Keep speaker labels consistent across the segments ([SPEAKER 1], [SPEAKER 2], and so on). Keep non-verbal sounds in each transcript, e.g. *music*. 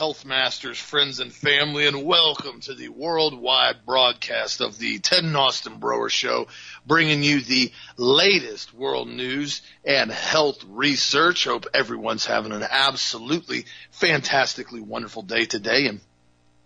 [SPEAKER 1] health masters, friends, and family, and welcome to the worldwide broadcast of the Ted and Austin Broer Show, bringing you the latest world news and health research. Hope everyone's having an absolutely fantastically wonderful day today, and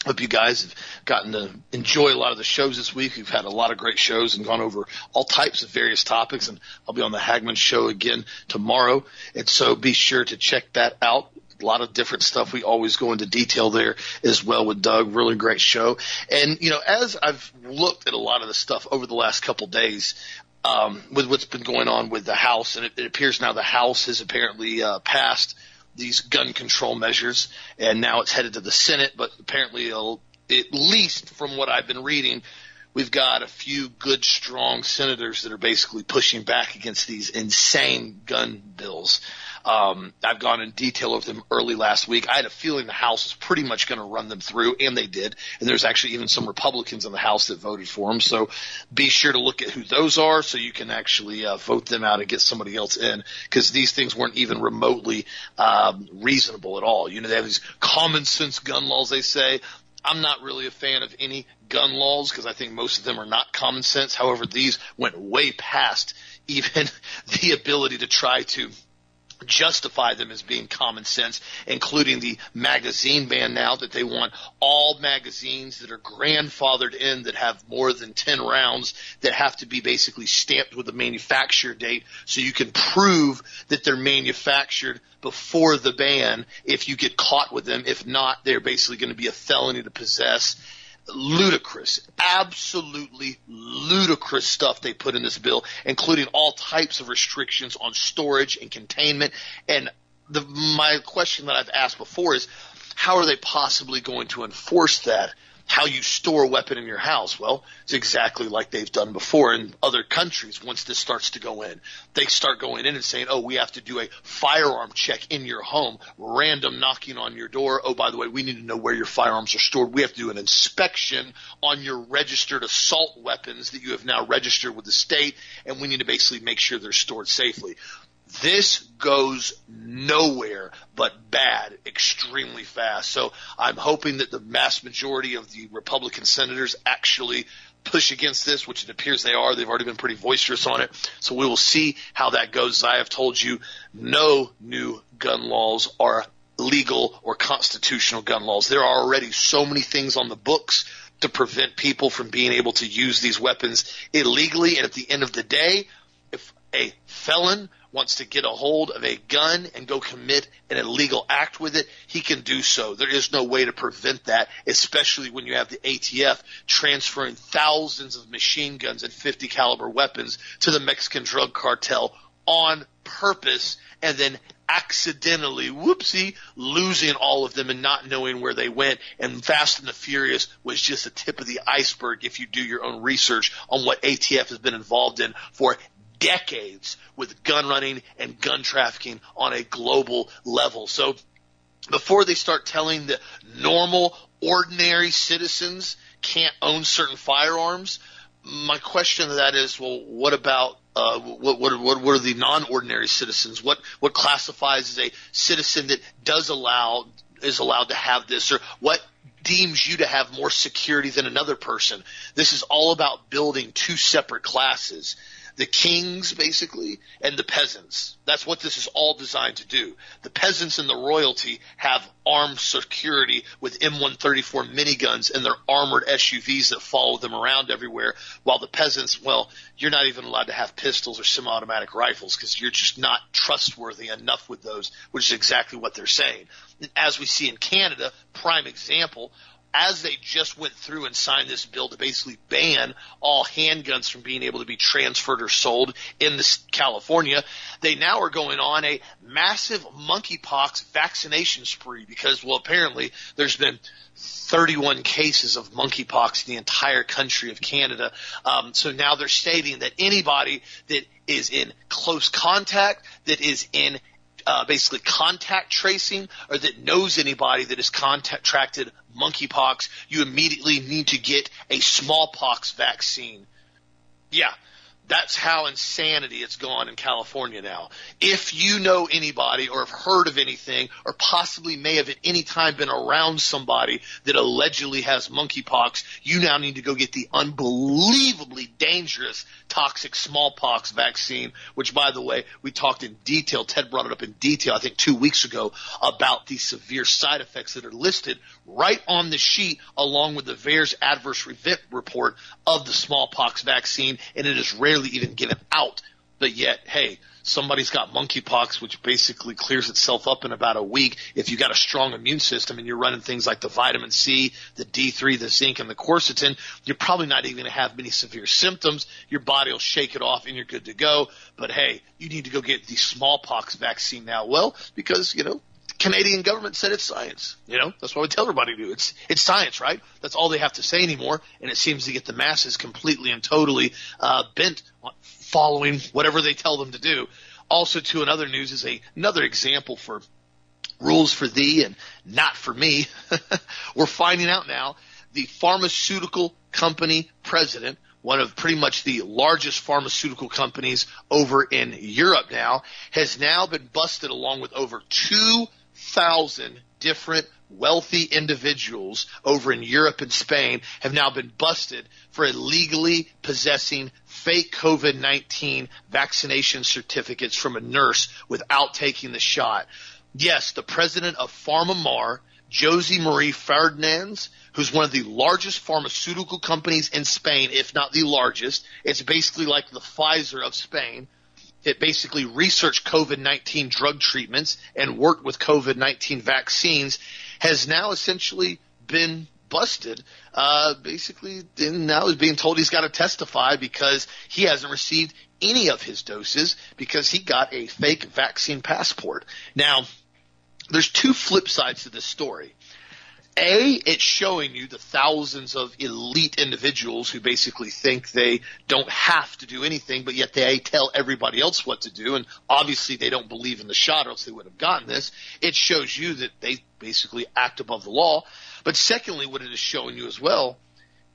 [SPEAKER 1] Hope you guys have gotten to enjoy a lot of the shows this week. We've had a lot of great shows and gone over all types of various topics and I'll be on the Hagmann show again tomorrow. And so be sure to check that out a lot of different stuff. We always go into detail there as well with Doug. Really great show. And, you know, as I've looked at a lot of the stuff over the last couple days, um, with what's been going on with the House, and it, it appears now the House has apparently uh, passed these gun control measures, and now it's headed to the Senate. But apparently, at least from what I've been reading, we've got a few good, strong senators that are basically pushing back against these insane gun bills. Um, I've gone in detail over them early last week. I had a feeling the House was pretty much going to run them through, and they did. And there's actually even some Republicans in the House that voted for them. So be sure to look at who those are so you can actually uh, vote them out and get somebody else in because these things weren't even remotely um, reasonable at all. You know, they have these common sense gun laws, they say. I'm not really a fan of any gun laws because I think most of them are not common sense. However, these went way past even *laughs* the ability to try to justify them as being common sense, including the magazine ban now that they want all magazines that are grandfathered in that have more than 10 rounds that have to be basically stamped with the manufacturer date so you can prove that they're manufactured before the ban if you get caught with them. If not, they're basically going to be a felony to possess ludicrous, absolutely ludicrous stuff they put in this bill, including all types of restrictions on storage and containment. And the, my question that I've asked before is, how are they possibly going to enforce that how you store a weapon in your house. Well, it's exactly like they've done before in other countries. Once this starts to go in, they start going in and saying, "Oh, we have to do a firearm check in your home, random knocking on your door. Oh, by the way, we need to know where your firearms are stored. We have to do an inspection on your registered assault weapons that you have now registered with the state, and we need to basically make sure they're stored safely." This goes nowhere but bad extremely fast. So I'm hoping that the mass majority of the Republican senators actually push against this, which it appears they are. They've already been pretty boisterous on it. So we will see how that goes. As I have told you, no new gun laws are legal or constitutional gun laws. There are already so many things on the books to prevent people from being able to use these weapons illegally. And at the end of the day, if a felon wants to get a hold of a gun and go commit an illegal act with it, he can do so. There is no way to prevent that, especially when you have the ATF transferring thousands of machine guns and 50 caliber weapons to the Mexican drug cartel on purpose and then accidentally, whoopsie, losing all of them and not knowing where they went. And Fast and the Furious was just the tip of the iceberg if you do your own research on what ATF has been involved in for decades with gun running and gun trafficking on a global level. So before they start telling the normal, ordinary citizens can't own certain firearms, my question to that is, well, what about uh, what, what, what, what are the non-ordinary citizens? What what classifies as a citizen that does allow is allowed to have this, or what deems you to have more security than another person? This is all about building two separate classes the kings basically and the peasants. That's what this is all designed to do. The peasants and the royalty have armed security with M134 miniguns and their armored SUVs that follow them around everywhere, while the peasants, well, you're not even allowed to have pistols or semi-automatic rifles because you're just not trustworthy enough with those, which is exactly what they're saying. As we see in Canada, prime example, as they just went through and signed this bill to basically ban all handguns from being able to be transferred or sold in this California, they now are going on a massive monkeypox vaccination spree because, well, apparently there's been 31 cases of monkeypox in the entire country of Canada. Um, so now they're stating that anybody that is in close contact, that is in uh, basically contact tracing or that knows anybody that has contracted monkeypox, you immediately need to get a smallpox vaccine. Yeah, That's how insanity it's gone in California now. If you know anybody or have heard of anything or possibly may have at any time been around somebody that allegedly has monkeypox, you now need to go get the unbelievably dangerous toxic smallpox vaccine, which by the way, we talked in detail. Ted brought it up in detail, I think two weeks ago about the severe side effects that are listed right on the sheet along with the VAERS adverse event report of the smallpox vaccine. And it is rarely even given out. But yet, hey, somebody's got monkeypox, which basically clears itself up in about a week. If you got a strong immune system and you're running things like the vitamin C, the D3, the zinc, and the quercetin, you're probably not even going to have many severe symptoms. Your body will shake it off and you're good to go. But hey, you need to go get the smallpox vaccine now. Well, because, you know, Canadian government said it's science. You know, that's what we tell everybody to do. It's it's science, right? That's all they have to say anymore, and it seems to get the masses completely and totally uh, bent on following whatever they tell them to do. Also, to another news is a, another example for rules for thee and not for me. *laughs* We're finding out now the pharmaceutical company president, one of pretty much the largest pharmaceutical companies over in Europe now, has now been busted along with over two thousand different wealthy individuals over in Europe and Spain have now been busted for illegally possessing fake COVID-19 vaccination certificates from a nurse without taking the shot. Yes, the president of PharmaMar, Jose Marie Fernandez, who's one of the largest pharmaceutical companies in Spain, if not the largest. It's basically like the Pfizer of Spain it basically researched COVID-19 drug treatments and worked with COVID-19 vaccines has now essentially been busted. Uh, basically, now is being told he's got to testify because he hasn't received any of his doses because he got a fake vaccine passport. Now, there's two flip sides to this story. A, it's showing you the thousands of elite individuals who basically think they don't have to do anything, but yet they tell everybody else what to do. And obviously they don't believe in the shot or else they would have gotten this. It shows you that they basically act above the law. But secondly, what it is showing you as well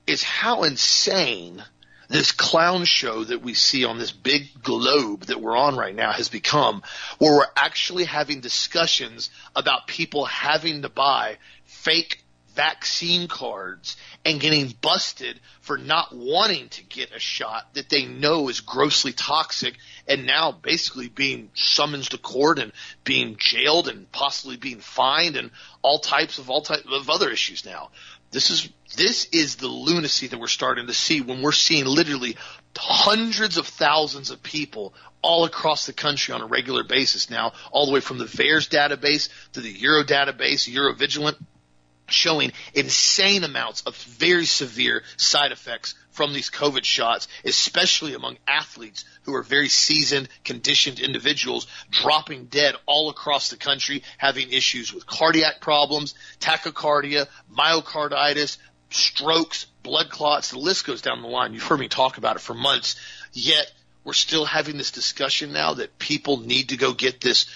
[SPEAKER 1] is how insane – this clown show that we see on this big globe that we're on right now has become where we're actually having discussions about people having to buy fake vaccine cards and getting busted for not wanting to get a shot that they know is grossly toxic and now basically being summoned to court and being jailed and possibly being fined and all types of all types of other issues now. This is this is the lunacy that we're starting to see when we're seeing literally hundreds of thousands of people all across the country on a regular basis now, all the way from the VAERS database to the Euro database, Eurovigilant, showing insane amounts of very severe side effects from these COVID shots, especially among athletes who are very seasoned, conditioned individuals, dropping dead all across the country, having issues with cardiac problems, tachycardia, myocarditis, strokes, blood clots. The list goes down the line. You've heard me talk about it for months. Yet we're still having this discussion now that people need to go get this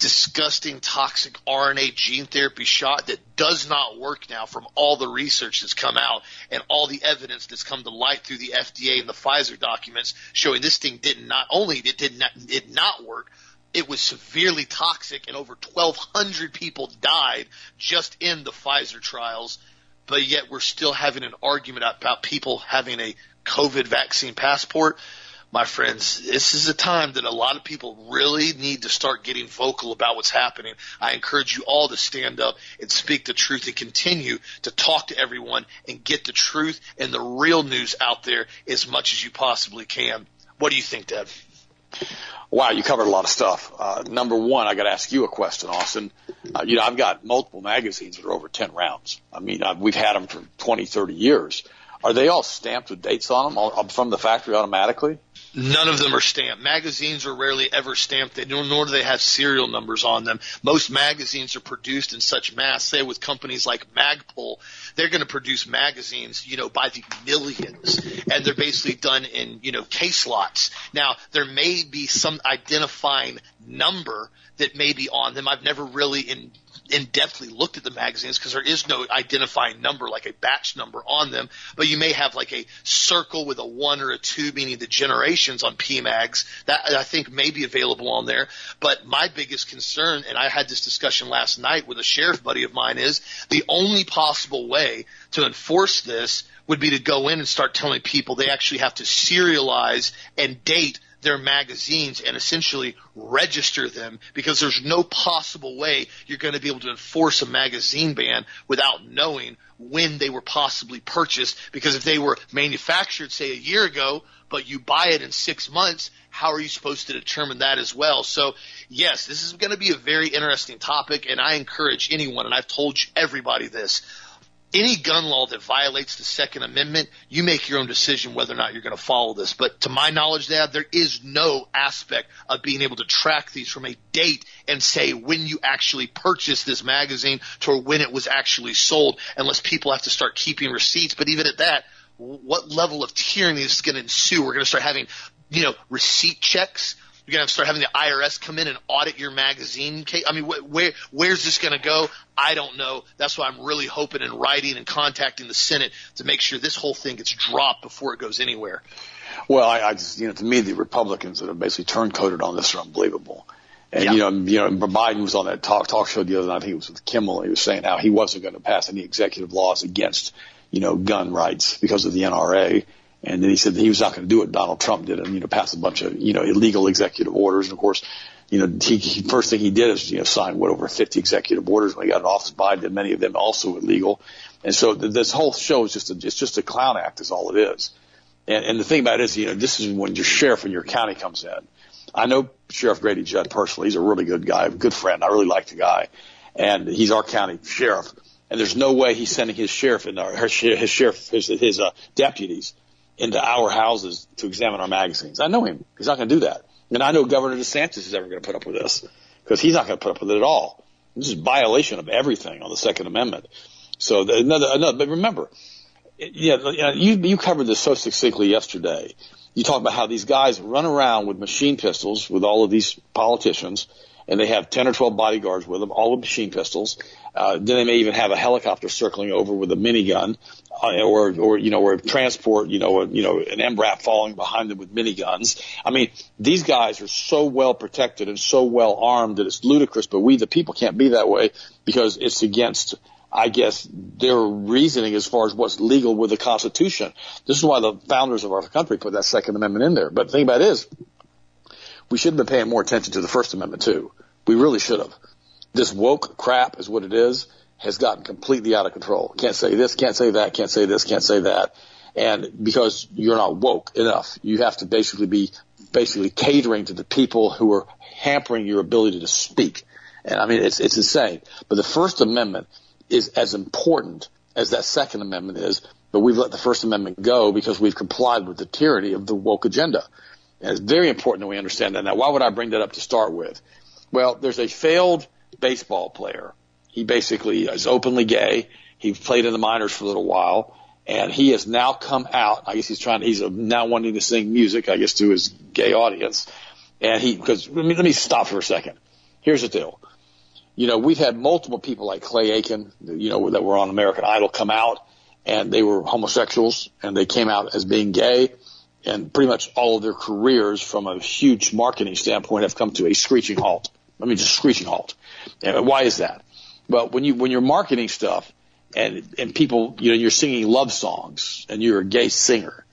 [SPEAKER 1] disgusting toxic RNA gene therapy shot that does not work now from all the research that's come out and all the evidence that's come to light through the FDA and the Pfizer documents showing this thing did not only it did not it not work it was severely toxic and over 1200 people died just in the Pfizer trials but yet we're still having an argument about people having a COVID vaccine passport my friends, this is a time that a lot of people really need to start getting vocal about what's happening. I encourage you all to stand up and speak the truth and continue to talk to everyone and get the truth and the real news out there as much as you possibly can. What do you think, Deb?
[SPEAKER 2] Wow, you covered a lot of stuff. Uh, number one, I got to ask you a question, Austin. Uh, you know, I've got multiple magazines that are over 10 rounds. I mean, I've, we've had them for 20, 30 years. Are they all stamped with dates on them all, from the factory automatically?
[SPEAKER 1] None of them are stamped. Magazines are rarely ever stamped. They nor do they have serial numbers on them. Most magazines are produced in such mass. Say with companies like Magpul, they're going to produce magazines, you know, by the millions, and they're basically done in, you know, case lots. Now, there may be some identifying number that may be on them. I've never really in, in depthly looked at the magazines because there is no identifying number like a batch number on them, but you may have like a circle with a one or a two, meaning the generations on PMags that I think may be available on there. But my biggest concern, and I had this discussion last night with a sheriff buddy of mine, is the only possible way to enforce this would be to go in and start telling people they actually have to serialize and date their magazines and essentially register them because there's no possible way you're going to be able to enforce a magazine ban without knowing when they were possibly purchased. Because if they were manufactured say a year ago but you buy it in 6 months how are you supposed to determine that as well? So yes this is going to be a very interesting topic and I encourage anyone and I've told everybody this any gun law that violates the Second Amendment, you make your own decision whether or not you're going to follow this. But to my knowledge, Dad, there is no aspect of being able to track these from a date and say when you actually purchased this magazine to when it was actually sold, unless people have to start keeping receipts. But even at that, what level of tyranny is going to ensue? We're going to start having, you know, receipt checks you're going to start having the IRS come in and audit your magazine. I mean, where where's this going to go? I don't know. That's why I'm really hoping and writing and contacting the Senate to make sure this whole thing gets dropped before it goes anywhere.
[SPEAKER 2] Well, I, I just, you know, to me, the Republicans that have basically turncoated on this are unbelievable. And yeah. you know, you know, Biden was on that talk talk show the other night. I think it was with Kimmel. He was saying how he wasn't going to pass any executive laws against, you know, gun rights because of the NRA. And then he said that he was not going to do what Donald Trump did and, you know, pass a bunch of, you know, illegal executive orders. And of course, you know, he, he first thing he did is, you know, sign what over 50 executive orders when he got in office. Biden did many of them also illegal. And so th- this whole show is just a, it's just a clown act is all it is. And, and the thing about it is, you know, this is when your sheriff in your county comes in. I know Sheriff Grady Judd personally. He's a really good guy, a good friend. I really like the guy. And he's our county sheriff. And there's no way he's sending his sheriff in our, his sheriff, his, his uh, deputies into our houses to examine our magazines. I know him. He's not going to do that. And I know Governor DeSantis is ever going to put up with this because he's not going to put up with it at all. This is violation of everything on the Second Amendment. So the, another, another, but remember, yeah, you, you covered this so succinctly yesterday. You talk about how these guys run around with machine pistols with all of these politicians and they have 10 or 12 bodyguards with them, all with machine pistols. Uh, then they may even have a helicopter circling over with a minigun, uh, or, or, you know, or transport, you know, a, you know, an MRAP following behind them with miniguns. I mean, these guys are so well protected and so well armed that it's ludicrous, but we, the people, can't be that way because it's against, I guess, their reasoning as far as what's legal with the Constitution. This is why the founders of our country put that Second Amendment in there. But the thing about it is, we should have been paying more attention to the First Amendment too. We really should have. This woke crap is what it is, has gotten completely out of control. Can't say this, can't say that, can't say this, can't say that. And because you're not woke enough, you have to basically be basically catering to the people who are hampering your ability to speak. And I mean, it's, it's insane. But the First Amendment is as important as that Second Amendment is, but we've let the First Amendment go because we've complied with the tyranny of the woke agenda. And it's very important that we understand that. Now, why would I bring that up to start with? Well, there's a failed baseball player. He basically is openly gay. He played in the minors for a little while and he has now come out. I guess he's trying, he's now wanting to sing music, I guess, to his gay audience. And he, because let me, let me stop for a second. Here's the deal. You know, we've had multiple people like Clay Aiken, you know, that were on American Idol come out and they were homosexuals and they came out as being gay and pretty much all of their careers from a huge marketing standpoint have come to a screeching halt. I mean, just screeching halt. Why is that? Well, when you, when you're marketing stuff and, and people, you know, you're singing love songs and you're a gay singer,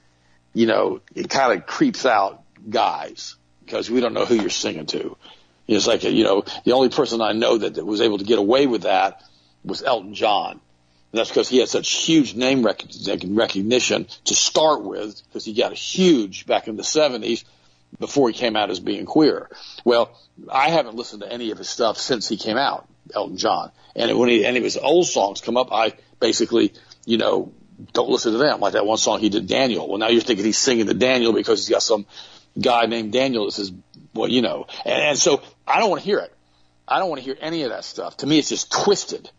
[SPEAKER 2] you know, it kind of creeps out guys because we don't know who you're singing to. It's like, you know, the only person I know that, that was able to get away with that was Elton John. And that's because he had such huge name recognition to start with, because he got huge back in the 70s before he came out as being queer. Well, I haven't listened to any of his stuff since he came out, Elton John. And when he, any of his old songs come up, I basically, you know, don't listen to them. Like that one song he did, Daniel. Well, now you're thinking he's singing to Daniel because he's got some guy named Daniel that says, well, you know. And, and so I don't want to hear it. I don't want to hear any of that stuff. To me, it's just twisted.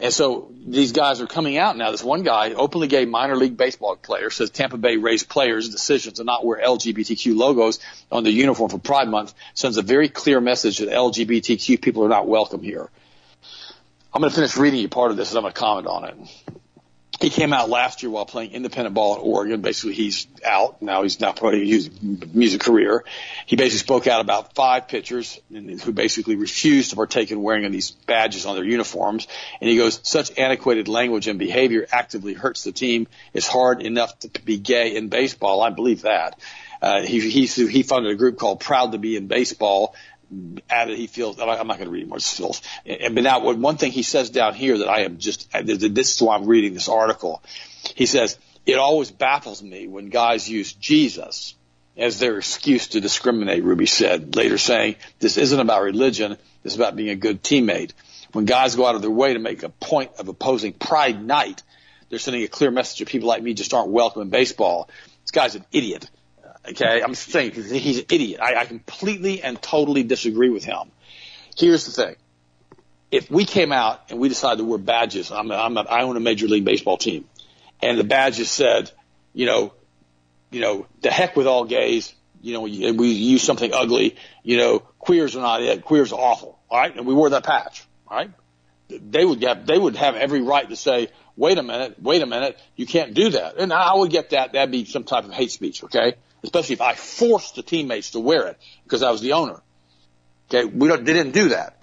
[SPEAKER 2] And so these guys are coming out now. This one guy, openly gay minor league baseball player, says Tampa Bay Rays players' decisions to not wear LGBTQ logos on their uniform for Pride Month sends a very clear message that LGBTQ people are not welcome here. I'm going to finish reading you part of this and I'm going to comment on it. He came out last year while playing independent ball at Oregon. Basically, he's out now. He's not playing his music career. He basically spoke out about five pitchers who basically refused to partake in wearing these badges on their uniforms. And he goes, such antiquated language and behavior actively hurts the team. It's hard enough to be gay in baseball. I believe that. Uh, he, he, he funded a group called Proud to Be in Baseball added he feels I'm not going to read more feels but now one thing he says down here that I am just this is why I'm reading this article. He says it always baffles me when guys use Jesus as their excuse to discriminate Ruby said later saying this isn't about religion. This is about being a good teammate. When guys go out of their way to make a point of opposing pride night they're sending a clear message to people like me just aren't welcome in baseball. This guy's an idiot Okay, I'm saying he's an idiot. I, I completely and totally disagree with him. Here's the thing: if we came out and we decided that we're badges, I'm, a, I'm a, I own a major league baseball team, and the badges said, you know, you know, the heck with all gays. You know, we, we use something ugly. You know, queers are not it. Queers are awful. All right, and we wore that patch. All right, they would have they would have every right to say, wait a minute, wait a minute, you can't do that. And I would get that. That'd be some type of hate speech. Okay especially if I forced the teammates to wear it because I was the owner. Okay, we don't, they didn't do that.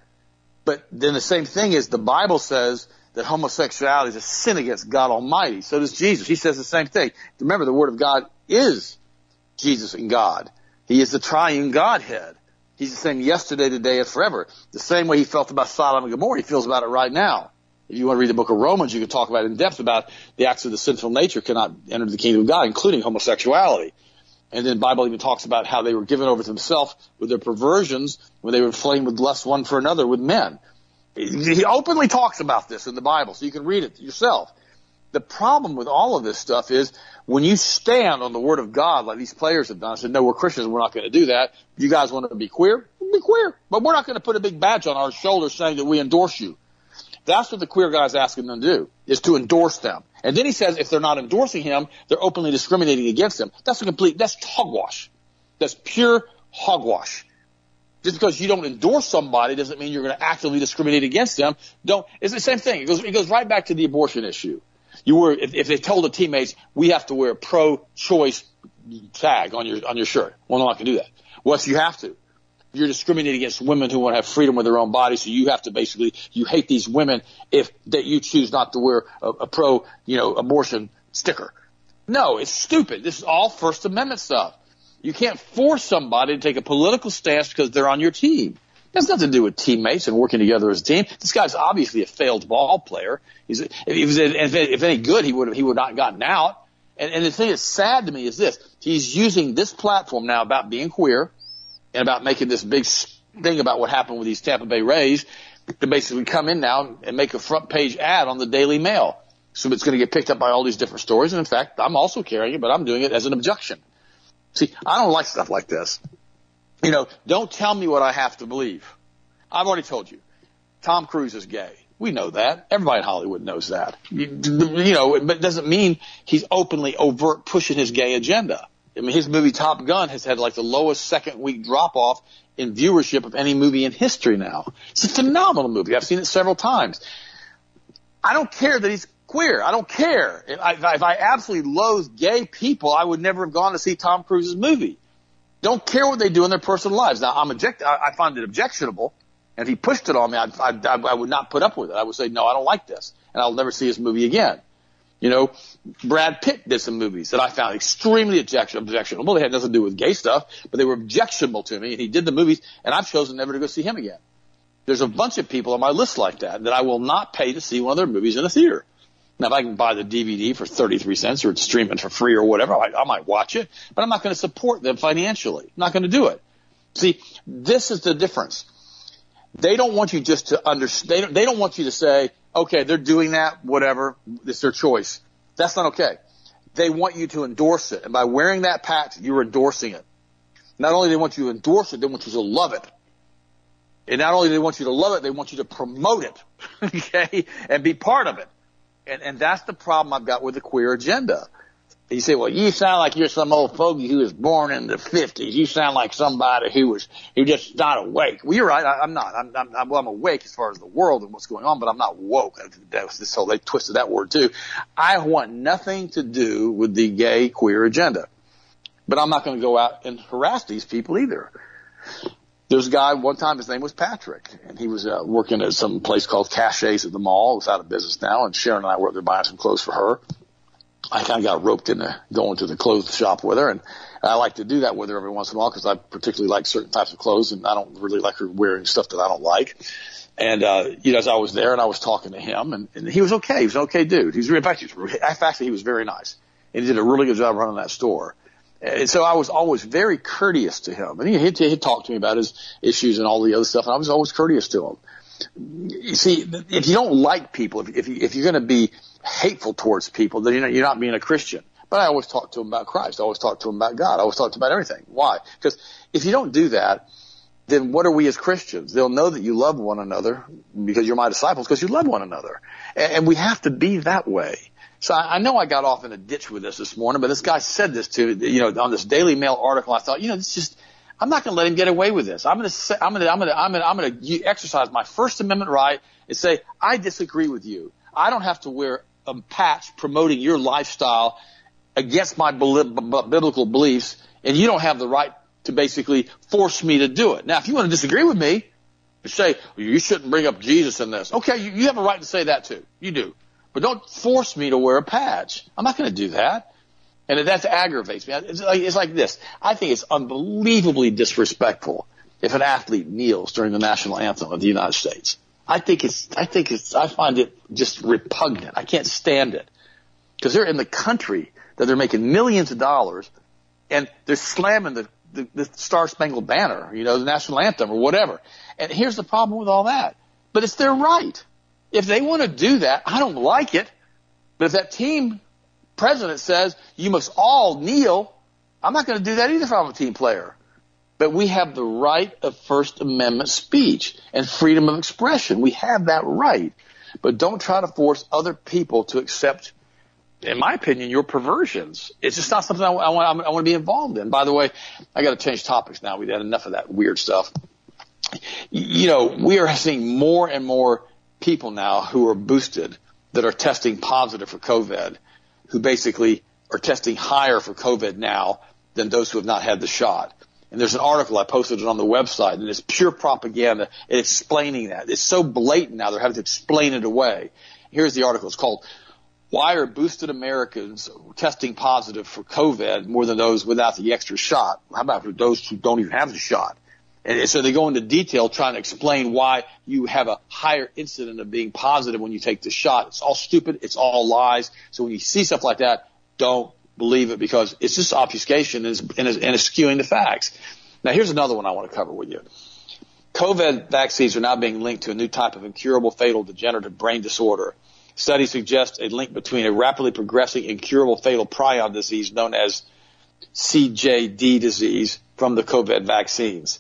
[SPEAKER 2] But then the same thing is the Bible says that homosexuality is a sin against God Almighty. So does Jesus. He says the same thing. Remember, the Word of God is Jesus and God. He is the triune Godhead. He's the same yesterday, today, and forever. The same way he felt about Sodom and Gomorrah, he feels about it right now. If you want to read the book of Romans, you can talk about in depth about the acts of the sinful nature cannot enter the kingdom of God, including homosexuality. And then the Bible even talks about how they were given over to themselves with their perversions when they were inflamed with lust one for another with men. He openly talks about this in the Bible, so you can read it yourself. The problem with all of this stuff is when you stand on the Word of God like these players have done, I said, no, we're Christians, we're not going to do that. You guys want to be queer? Be queer. But we're not going to put a big badge on our shoulder saying that we endorse you. That's what the queer guy's asking them to do, is to endorse them. And then he says if they're not endorsing him, they're openly discriminating against him. That's a complete, that's hogwash. That's pure hogwash. Just because you don't endorse somebody doesn't mean you're going to actively discriminate against them. Don't, it's the same thing. It goes, it goes right back to the abortion issue. You were, if, if they told the teammates, we have to wear a pro-choice tag on your, on your shirt. Well, no, I can do that. Well, if you have to you're discriminating against women who want to have freedom with their own bodies. So you have to basically, you hate these women if that you choose not to wear a, a pro, you know, abortion sticker. No, it's stupid. This is all First Amendment stuff. You can't force somebody to take a political stance because they're on your team. It has nothing to do with teammates and working together as a team. This guy's obviously a failed ball player. He's, if he was, if, if any good, he would have, he would not gotten out. And, and the thing that's sad to me is this: he's using this platform now about being queer and about making this big thing about what happened with these Tampa Bay Rays to basically come in now and make a front page ad on the Daily Mail. So it's going to get picked up by all these different stories. And in fact, I'm also carrying it, but I'm doing it as an objection. See, I don't like stuff like this. You know, don't tell me what I have to believe. I've already told you. Tom Cruise is gay. We know that. Everybody in Hollywood knows that. You, you know, but it doesn't mean he's openly overt pushing his gay agenda. I mean, his movie Top Gun has had like the lowest second week drop off in viewership of any movie in history now. It's a phenomenal movie. I've seen it several times. I don't care that he's queer. I don't care. If I, if I absolutely loathe gay people, I would never have gone to see Tom Cruise's movie. Don't care what they do in their personal lives. Now, I'm object. I, I find it objectionable. And if he pushed it on me, I, I, I would not put up with it. I would say, no, I don't like this, and I'll never see his movie again. You know, Brad Pitt did some movies that I found extremely objectionable. They had nothing to do with gay stuff, but they were objectionable to me. And he did the movies, and I've chosen never to go see him again. There's a bunch of people on my list like that that I will not pay to see one of their movies in a theater. Now, if I can buy the DVD for 33 cents or stream it for free or whatever, I, I might watch it, but I'm not going to support them financially. I'm not going to do it. See, this is the difference. They don't want you just to understand. They don't, they don't want you to say, okay, they're doing that, whatever. It's their choice. That's not okay. They want you to endorse it. And by wearing that patch, you're endorsing it. Not only do they want you to endorse it, they want you to love it. And not only do they want you to love it, they want you to promote it. *laughs* okay? And be part of it. And, and that's the problem I've got with the queer agenda. You said, well, you sound like you're some old fogey who was born in the 50s. You sound like somebody who was, who just not awake. Well, you're right. I, I'm not. I'm, I'm, well, I'm awake as far as the world and what's going on, but I'm not woke. Whole, they twisted that word too. I want nothing to do with the gay queer agenda, but I'm not going to go out and harass these people either. There's a guy one time, his name was Patrick, and he was uh, working at some place called Caches at the mall. It's out of business now, and Sharon and I were there buying some clothes for her I kind of got roped into going to the clothes shop with her, and I like to do that with her every once in a while because I particularly like certain types of clothes, and I don't really like her wearing stuff that I don't like. And uh, you know, as I was there and I was talking to him, and, and he was okay. He was an okay dude. He's in fact, he was, actually he was very nice, and he did a really good job running that store. And so I was always very courteous to him, and he he'd, he'd to me about his issues and all the other stuff, and I was always courteous to him. You see, if you don't like people, if, if, if you're going to be hateful towards people, then you're not, you're not being a Christian. But I always talk to them about Christ. I always talk to them about God. I always talk to them about everything. Why? Because if you don't do that, then what are we as Christians? They'll know that you love one another because you're my disciples because you love one another. And, and we have to be that way. So I, I know I got off in a ditch with this this morning, but this guy said this to, you know, on this Daily Mail article. I thought, you know, it's just, I'm not going to let him get away with this. I'm going to say, I'm going to, I'm going to, I'm going to, I'm going to exercise my First Amendment right and say, I disagree with you. I don't have to wear Um, a patch promoting your lifestyle against my biblical beliefs, and you don't have the right to basically force me to do it. Now, if you want to disagree with me, say you shouldn't bring up Jesus in this. Okay, you, you have a right to say that too. You do, but don't force me to wear a patch. I'm not going to do that. And that aggravates me. It's like, it's like this. I think it's unbelievably disrespectful if an athlete kneels during the national anthem of the United States. I think it's, I think it's, I find it just repugnant. I can't stand it. Because they're in the country that they're making millions of dollars and they're slamming the, the, the Star Spangled Banner, you know, the national anthem or whatever. And here's the problem with all that. But it's their right. If they want to do that, I don't like it. But if that team president says you must all kneel, I'm not going to do that either if I'm a team player. But we have the right of First Amendment speech and freedom of expression. We have that right. But don't try to force other people to accept, in my opinion, your perversions. It's just not something I, I, want, I want to be involved in. By the way, I got to change topics now. We've had enough of that weird stuff. You know, we are seeing more and more people now who are boosted that are testing positive for COVID, who basically are testing higher for COVID now than those who have not had the shot. And there's an article I posted it on the website, and it's pure propaganda explaining that. It's so blatant now they're having to explain it away. Here's the article. It's called "Why Are Boosted Americans Testing Positive for COVID More Than Those Without the Extra Shot?" How about for those who don't even have the shot? And so they go into detail trying to explain why you have a higher incident of being positive when you take the shot. It's all stupid. It's all lies. So when you see stuff like that, don't believe it because it's just obfuscation and it's, and it's, and it's skewing the facts. Now, here's another one I want to cover with you. COVID vaccines are now being linked to a new type of incurable fatal degenerative brain disorder. Studies suggest a link between a rapidly progressing incurable fatal prion disease known as CJD disease from the COVID vaccines.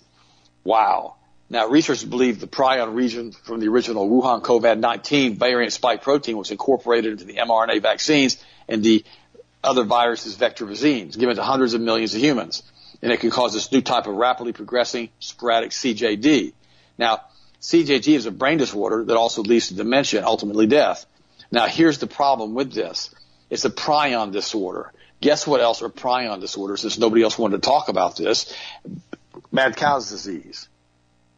[SPEAKER 2] Wow. Now, researchers believe the prion region from the original Wuhan COVID-19 variant spike protein was incorporated into the mRNA vaccines and the other viruses, vector vaccines, given to hundreds of millions of humans. And it can cause this new type of rapidly progressing sporadic CJD. Now, CJD is a brain disorder that also leads to dementia and ultimately death. Now, here's the problem with this. It's a prion disorder. Guess what else are prion disorders since nobody else wanted to talk about this? Mad cow's disease.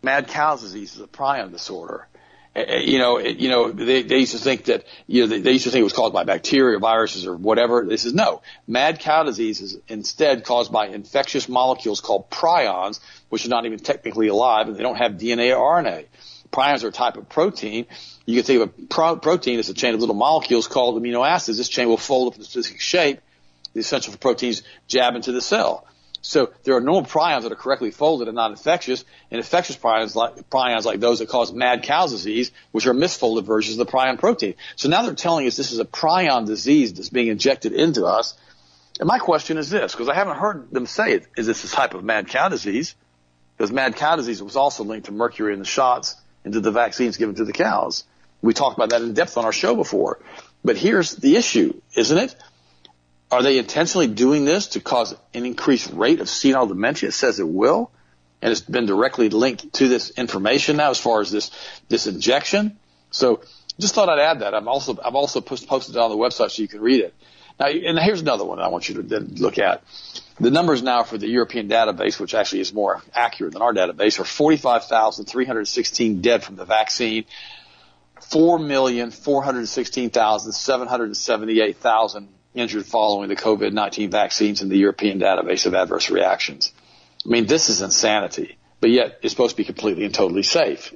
[SPEAKER 2] Mad cow's disease is a prion disorder. Uh, uh, you know, you know, they, they used to think that, you know, they, they used to think it was caused by bacteria, viruses, or whatever. This is no. Mad cow disease is instead caused by infectious molecules called prions, which are not even technically alive, and they don't have DNA or RNA. Prions are a type of protein. You can think of a pro- protein as a chain of little molecules called amino acids. This chain will fold up in a specific shape. The essential for proteins jab into the cell. So there are normal prions that are correctly folded and not infectious, and infectious prions like prions like those that cause mad cow disease, which are misfolded versions of the prion protein. So now they're telling us this is a prion disease that's being injected into us. And my question is this, because I haven't heard them say it, is this a type of mad cow disease? Because mad cow disease was also linked to mercury in the shots and to the vaccines given to the cows. We talked about that in depth on our show before. But here's the issue, isn't it? Are they intentionally doing this to cause an increased rate of senile dementia? It says it will. And it's been directly linked to this information now as far as this, this injection. So just thought I'd add that. I'm also, I've also post, posted it on the website so you can read it. Now, and here's another one I want you to look at. The numbers now for the European database, which actually is more accurate than our database, are 45,316 dead from the vaccine, 4,416,778,000 injured following the COVID-19 vaccines in the European database of adverse reactions. I mean, this is insanity, but yet it's supposed to be completely and totally safe.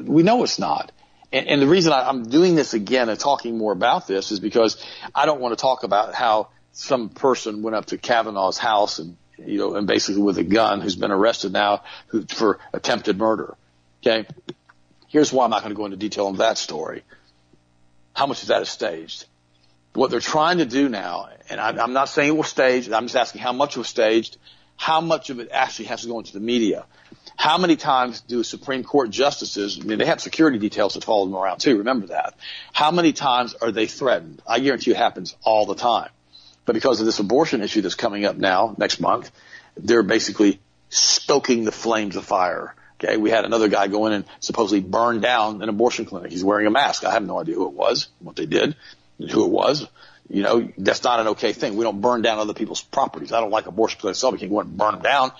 [SPEAKER 2] We know it's not. And, and the reason I, I'm doing this again and talking more about this is because I don't want to talk about how some person went up to Kavanaugh's house and, you know, and basically with a gun who's been arrested now for attempted murder. Okay. Here's why I'm not going to go into detail on that story. How much of that is staged? What they're trying to do now, and I, I'm not saying it was staged, I'm just asking how much was staged, how much of it actually has to go into the media. How many times do Supreme Court justices, I mean, they have security details that follow them around too, remember that. How many times are they threatened? I guarantee you it happens all the time. But because of this abortion issue that's coming up now, next month, they're basically stoking the flames of fire. Okay, we had another guy go in and supposedly burn down an abortion clinic. He's wearing a mask. I have no idea who it was, what they did, who it was. You know, that's not an okay thing. We don't burn down other people's properties. I don't like abortion clinics myself. We can't go and burn them down.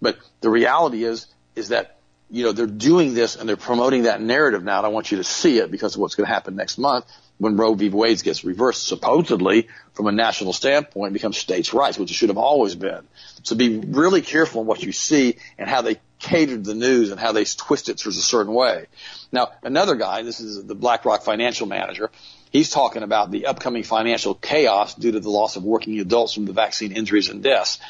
[SPEAKER 2] But the reality is, is that, you know, they're doing this and they're promoting that narrative now. And I want you to see it because of what's going to happen next month when Roe v. Wade gets reversed, supposedly from a national standpoint, becomes states' rights, which it should have always been. So be really careful in what you see and how they catered the news and how they twist it towards a certain way. Now, another guy, this is the BlackRock financial manager, he's talking about the upcoming financial chaos due to the loss of working adults from the vaccine injuries and deaths.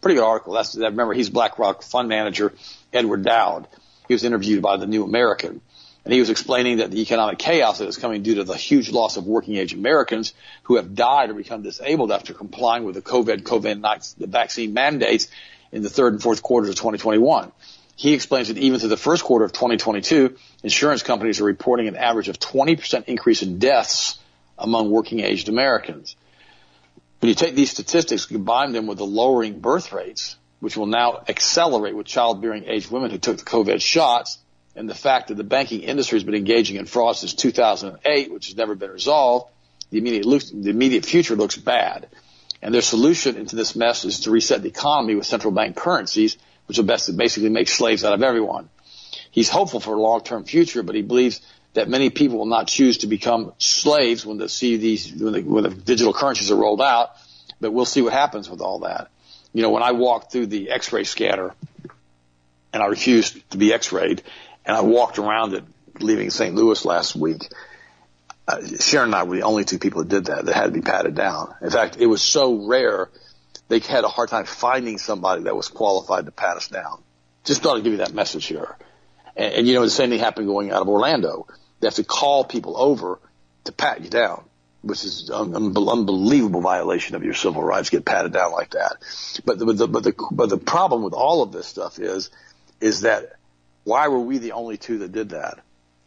[SPEAKER 2] Pretty good article. That's, remember, he's BlackRock fund manager Edward Dowd. He was interviewed by the New American. And he was explaining that the economic chaos that is coming due to the huge loss of working age Americans who have died or become disabled after complying with the COVID, COVID the vaccine mandates in the third and fourth quarters of 2021. He explains that even through the first quarter of 2022, insurance companies are reporting an average of 20% increase in deaths among working aged Americans. When you take these statistics, combine them with the lowering birth rates, which will now accelerate with childbearing aged women who took the COVID shots, and the fact that the banking industry has been engaging in fraud since 2008, which has never been resolved, the immediate, the immediate future looks bad. And their solution into this mess is to reset the economy with central bank currencies, which will basically make slaves out of everyone. He's hopeful for a long-term future, but he believes that many people will not choose to become slaves when they see these, when the, when the digital currencies are rolled out. But we'll see what happens with all that. You know, when I walked through the X-ray scanner and I refused to be X-rayed, and I walked around it leaving St. Louis last week. Uh, Sharon and I were the only two people that did that that had to be patted down. In fact, it was so rare they had a hard time finding somebody that was qualified to pat us down. Just thought I'd give you that message here. And, and you know, the same thing happened going out of Orlando. They have to call people over to pat you down, which is an unbelievable violation of your civil rights. Get patted down like that. But the, but the, but the, but the problem with all of this stuff is, is that why were we the only two that did that?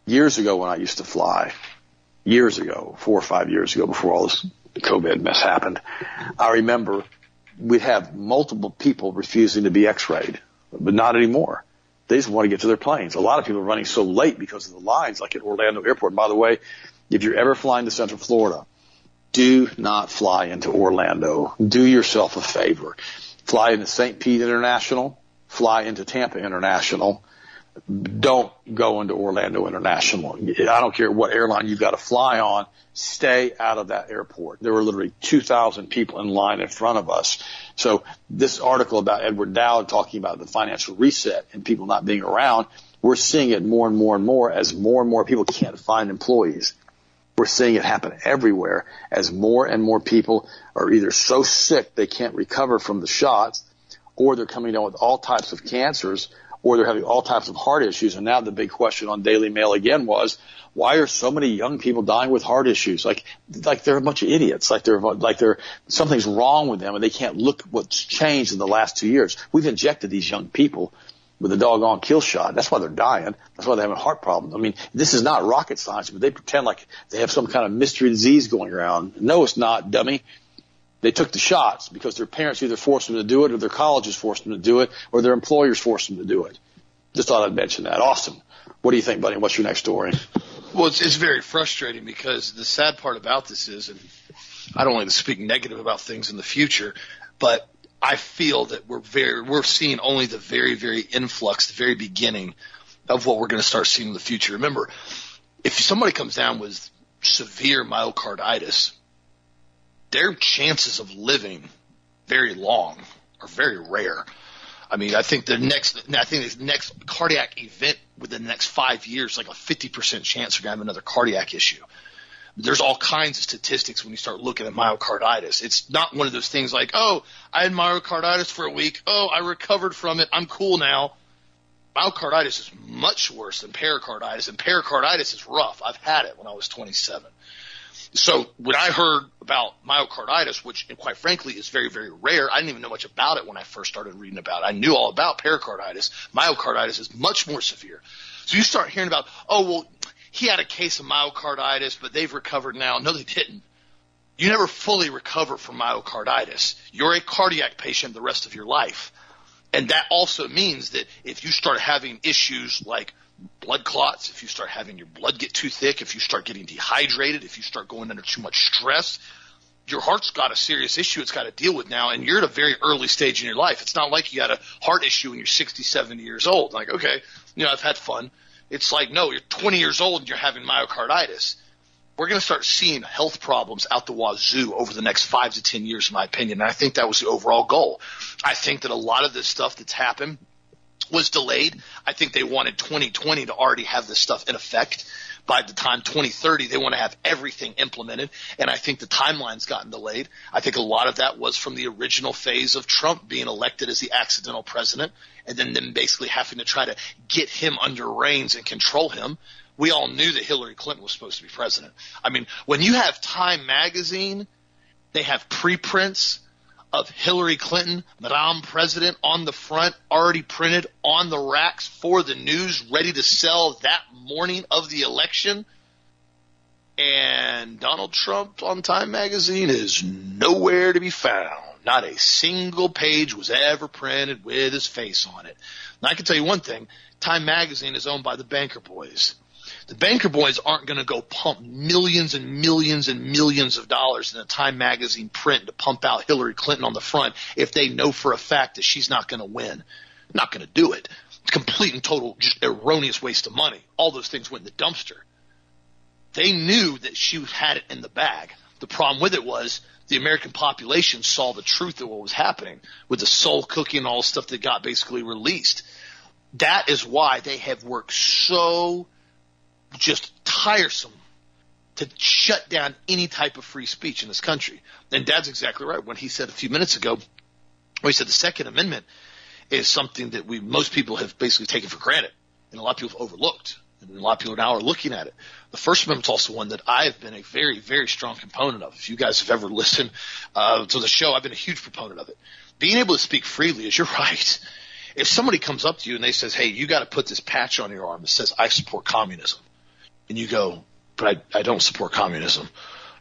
[SPEAKER 2] Years ago when I used to fly, years ago, four or five years ago before all this COVID mess happened, I remember we'd have multiple people refusing to be x-rayed, but not anymore. They just want to get to their planes. A lot of people are running so late because of the lines, like at Orlando Airport. By the way, if you're ever flying to Central Florida, do not fly into Orlando. Do yourself a favor. Fly into St. Pete International, fly into Tampa International, don't go into Orlando International. I don't care what airline you've got to fly on. Stay out of that airport. There were literally 2,000 people in line in front of us. So this article about Edward Dowd talking about the financial reset and people not being around, we're seeing it more and more and more as more and more people can't find employees. We're seeing it happen everywhere as more and more people are either so sick they can't recover from the shots or they're coming down with all types of cancers or they're having all types of heart issues. And now the big question on Daily Mail again was, why are so many young people dying with heart issues? Like, like they're a bunch of idiots. Like they're, like they're, something's wrong with them and they can't look what's changed in the last two years. We've injected these young people with a doggone kill shot. That's why they're dying. That's why they're having heart problems. I mean, this is not rocket science, but they pretend like they have some kind of mystery disease going around. No, it's not, dummy. They took the shots because their parents either forced them to do it or their colleges forced them to do it or their employers forced them to do it. Just thought I'd mention that. Austin, what do you think, buddy? What's your next story?
[SPEAKER 1] Well, it's, it's very frustrating because the sad part about this is, and I don't like to speak negative about things in the future, but I feel that we're very we're seeing only the very very influx, the very beginning of what we're going to start seeing in the future. Remember, if somebody comes down with severe myocarditis, their chances of living very long are very rare. I mean, I think the next, I think the next cardiac event within the next five years, like a 50% chance we're going to have another cardiac issue. There's all kinds of statistics when you start looking at myocarditis. It's not one of those things like, oh, I had myocarditis for a week. Oh, I recovered from it. I'm cool now. Myocarditis is much worse than pericarditis, and pericarditis is rough. I've had it when I was 27. So when I heard about myocarditis, which quite frankly is very, very rare, I didn't even know much about it when I first started reading about it. I knew all about pericarditis. Myocarditis is much more severe. So you start hearing about, oh, well, he had a case of myocarditis, but they've recovered now. No, they didn't. You never fully recover from myocarditis. You're a cardiac patient the rest of your life. And that also means that if you start having issues like blood clots, if you start having your blood get too thick, if you start getting dehydrated, if you start going under too much stress, your heart's got a serious issue it's got to deal with now, and you're at a very early stage in your life. It's not like you got a heart issue when you're 60, 70 years old. Like, okay, you know, I've had fun. It's like, no, you're 20 years old and you're having myocarditis. We're going to start seeing health problems out the wazoo over the next five to 10 years, in my opinion. And I think that was the overall goal. I think that a lot of this stuff that's happened was delayed. I think they wanted 2020 to already have this stuff in effect. By the time 2030, they want to have everything implemented. And I think the timeline's gotten delayed. I think a lot of that was from the original phase of Trump being elected as the accidental president and then them basically having to try to get him under reins and control him. We all knew that Hillary Clinton was supposed to be president. I mean, when you have Time magazine, they have preprints of Hillary Clinton, Madame President on the front, already printed on the racks for the news, ready to sell that morning of the election. And Donald Trump on Time Magazine is nowhere to be found. Not a single page was ever printed with his face on it. And I can tell you one thing Time Magazine is owned by the Banker Boys. The banker boys aren't going to go pump millions and millions and millions of dollars in a Time magazine print to pump out Hillary Clinton on the front if they know for a fact that she's not going to win. Not going to do it. Complete and total just erroneous waste of money. All those things went in the dumpster. They knew that she had it in the bag. The problem with it was the American population saw the truth of what was happening with the soul cooking and all the stuff that got basically released. That is why they have worked so just tiresome to shut down any type of free speech in this country. And Dad's exactly right when he said a few minutes ago, he said the Second Amendment is something that we most people have basically taken for granted, and a lot of people have overlooked, and a lot of people now are looking at it. The First Amendment's also one that I have been a very, very strong component of. If you guys have ever listened uh, to the show, I've been a huge proponent of it. Being able to speak freely is you're *laughs* right. If somebody comes up to you and they says, "Hey, you got to put this patch on your arm that says I support communism," and you go, but I, I don't support communism.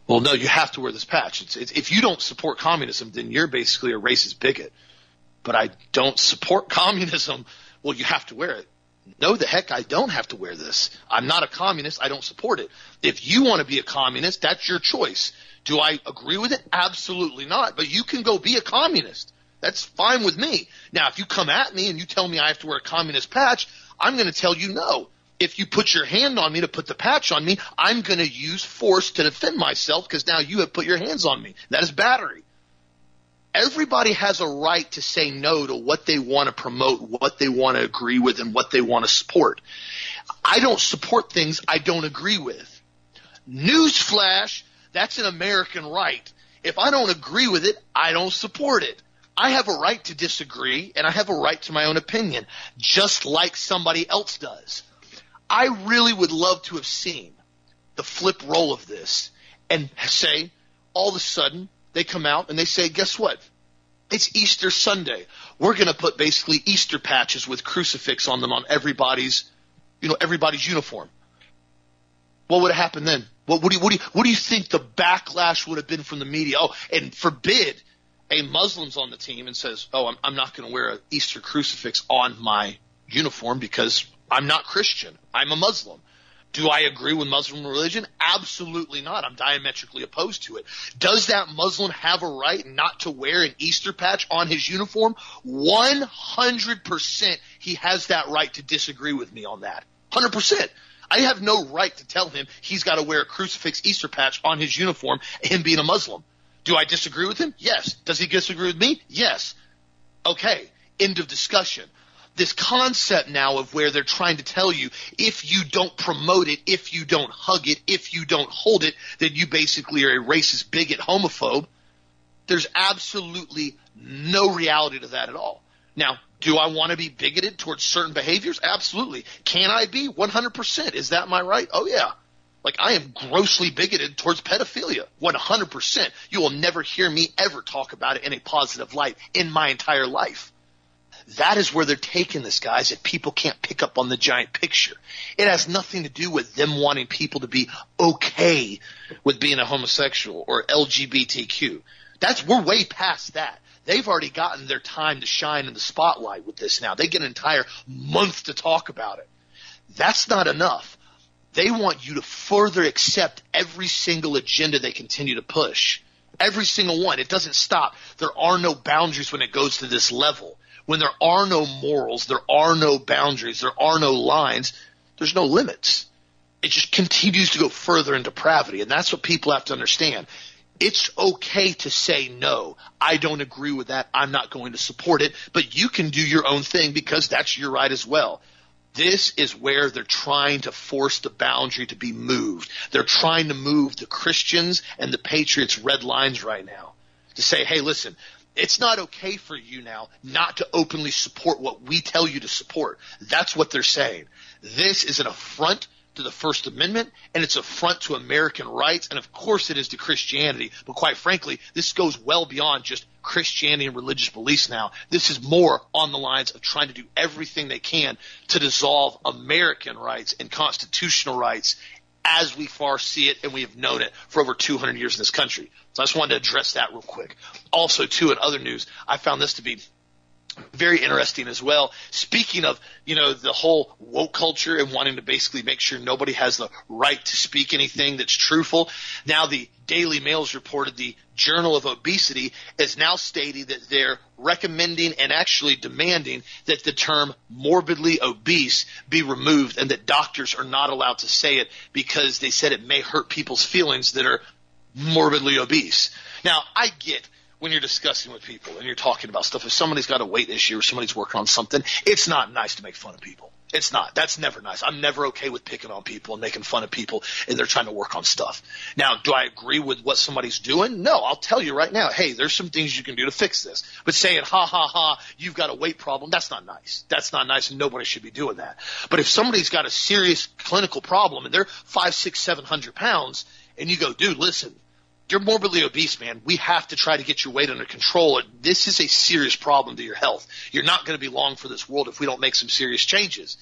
[SPEAKER 1] Well, no, you have to wear this patch. It's, it's, if you don't support communism, then you're basically a racist bigot. But I don't support *laughs* communism. Well, you have to wear it. No, the heck, I don't have to wear this. I'm not a communist. I don't support it. If you want to be a communist, that's your choice. Do I agree with it? Absolutely not. But you can go be a communist. That's fine with me. Now, if you come at me and you tell me I have to wear a communist patch, I'm going to tell you no if you put your hand on me to put the patch on me, I'm going to use force to defend myself because now you have put your hands on me. That is battery. Everybody has a right to say no to what they want to promote, what they want to agree with, and what they want to support. I don't support things I don't agree with. Newsflash, that's an American right. If I don't agree with it, I don't support it. I have a right to disagree and I have a right to my own opinion, just like somebody else does. I really would love to have seen the flip roll of this and say, all of a sudden, they come out and they say, guess what? It's Easter Sunday. We're going to put basically Easter patches with crucifix on them on everybody's, you know, everybody's uniform. What would have happened then? What, what, do you, what, do you, what do you think the backlash would have been from the media? Oh, and forbid a Muslim's on the team and says, "Oh, I'm, I'm not going to wear an Easter crucifix on my uniform because I'm not Christian. I'm a Muslim." Do I agree with Muslim religion? Absolutely not. I'm diametrically opposed to it. Does that Muslim have a right not to wear an Easter patch on his uniform? 100% he has that right to disagree with me on that. 100%. I have no right to tell him he's got to wear a crucifix Easter patch on his uniform, him being a Muslim. Do I disagree with him? Yes. Does he disagree with me? Yes. Okay. End of discussion this concept now of where they're trying to tell you if you don't promote it, if you don't hug it, if you don't hold it, then you basically are a racist, bigot, homophobe. There's absolutely no reality to that at all. Now, do I want to be bigoted towards certain behaviors? Absolutely. Can I be? 100%. Is that my right? Oh yeah. Like I am grossly bigoted towards pedophilia. 100%. You will never hear me ever talk about it in a positive light in my entire life. That is where they're taking this, guys, if people can't pick up on the giant picture. It has nothing to do with them wanting people to be okay with being a homosexual or LGBTQ. That's, we're way past that. They've already gotten their time to shine in the spotlight with this now. They get an entire month to talk about it. That's not enough. They want you to further accept every single agenda they continue to push. Every single one. It doesn't stop. There are no boundaries when it goes to this level when there are no morals, there are no boundaries, there are no lines, there's no limits. It just continues to go further in depravity. And that's what people have to understand. It's okay to say no. I don't agree with that. I'm not going to support it, but you can do your own thing because that's your right as well. This is where they're trying to force the boundary to be moved. They're trying to move the Christians and the Patriots red lines right now to say, hey, listen, it's not okay for you now not to openly support what we tell you to support. That's what they're saying. This is an affront to the First Amendment and it's an affront to American rights and of course it is to Christianity. But quite frankly, this goes well beyond just Christianity and religious beliefs now. This is more on the lines of trying to do everything they can to dissolve American rights and constitutional rights as we far see it and we have known it for over 200 years in this country. So I just wanted to address that real quick. Also, too, in other news, I found this to be very interesting as well. Speaking of, you know, the whole woke culture and wanting to basically make sure nobody has the right to speak anything that's truthful. Now the Daily Mail's reported the Journal of Obesity is now stating that they're recommending and actually demanding that the term morbidly obese be removed and that doctors are not allowed to say it because they said it may hurt people's feelings that are morbidly obese. Now I get when you're discussing with people and you're talking about stuff, if somebody's got a weight issue or somebody's working on something, it's not nice to make fun of people. It's not. That's never nice. I'm never okay with picking on people and making fun of people and they're trying to work on stuff. Now, do I agree with what somebody's doing? No, I'll tell you right now, hey, there's some things you can do to fix this. But saying, ha ha ha, you've got a weight problem, that's not nice. That's not nice and nobody should be doing that. But if somebody's got a serious clinical problem and they're five, six, seven hundred pounds and you go, dude, listen, you're morbidly obese, man. We have to try to get your weight under control. This is a serious problem to your health. You're not going to be long for this world if we don't make some serious changes.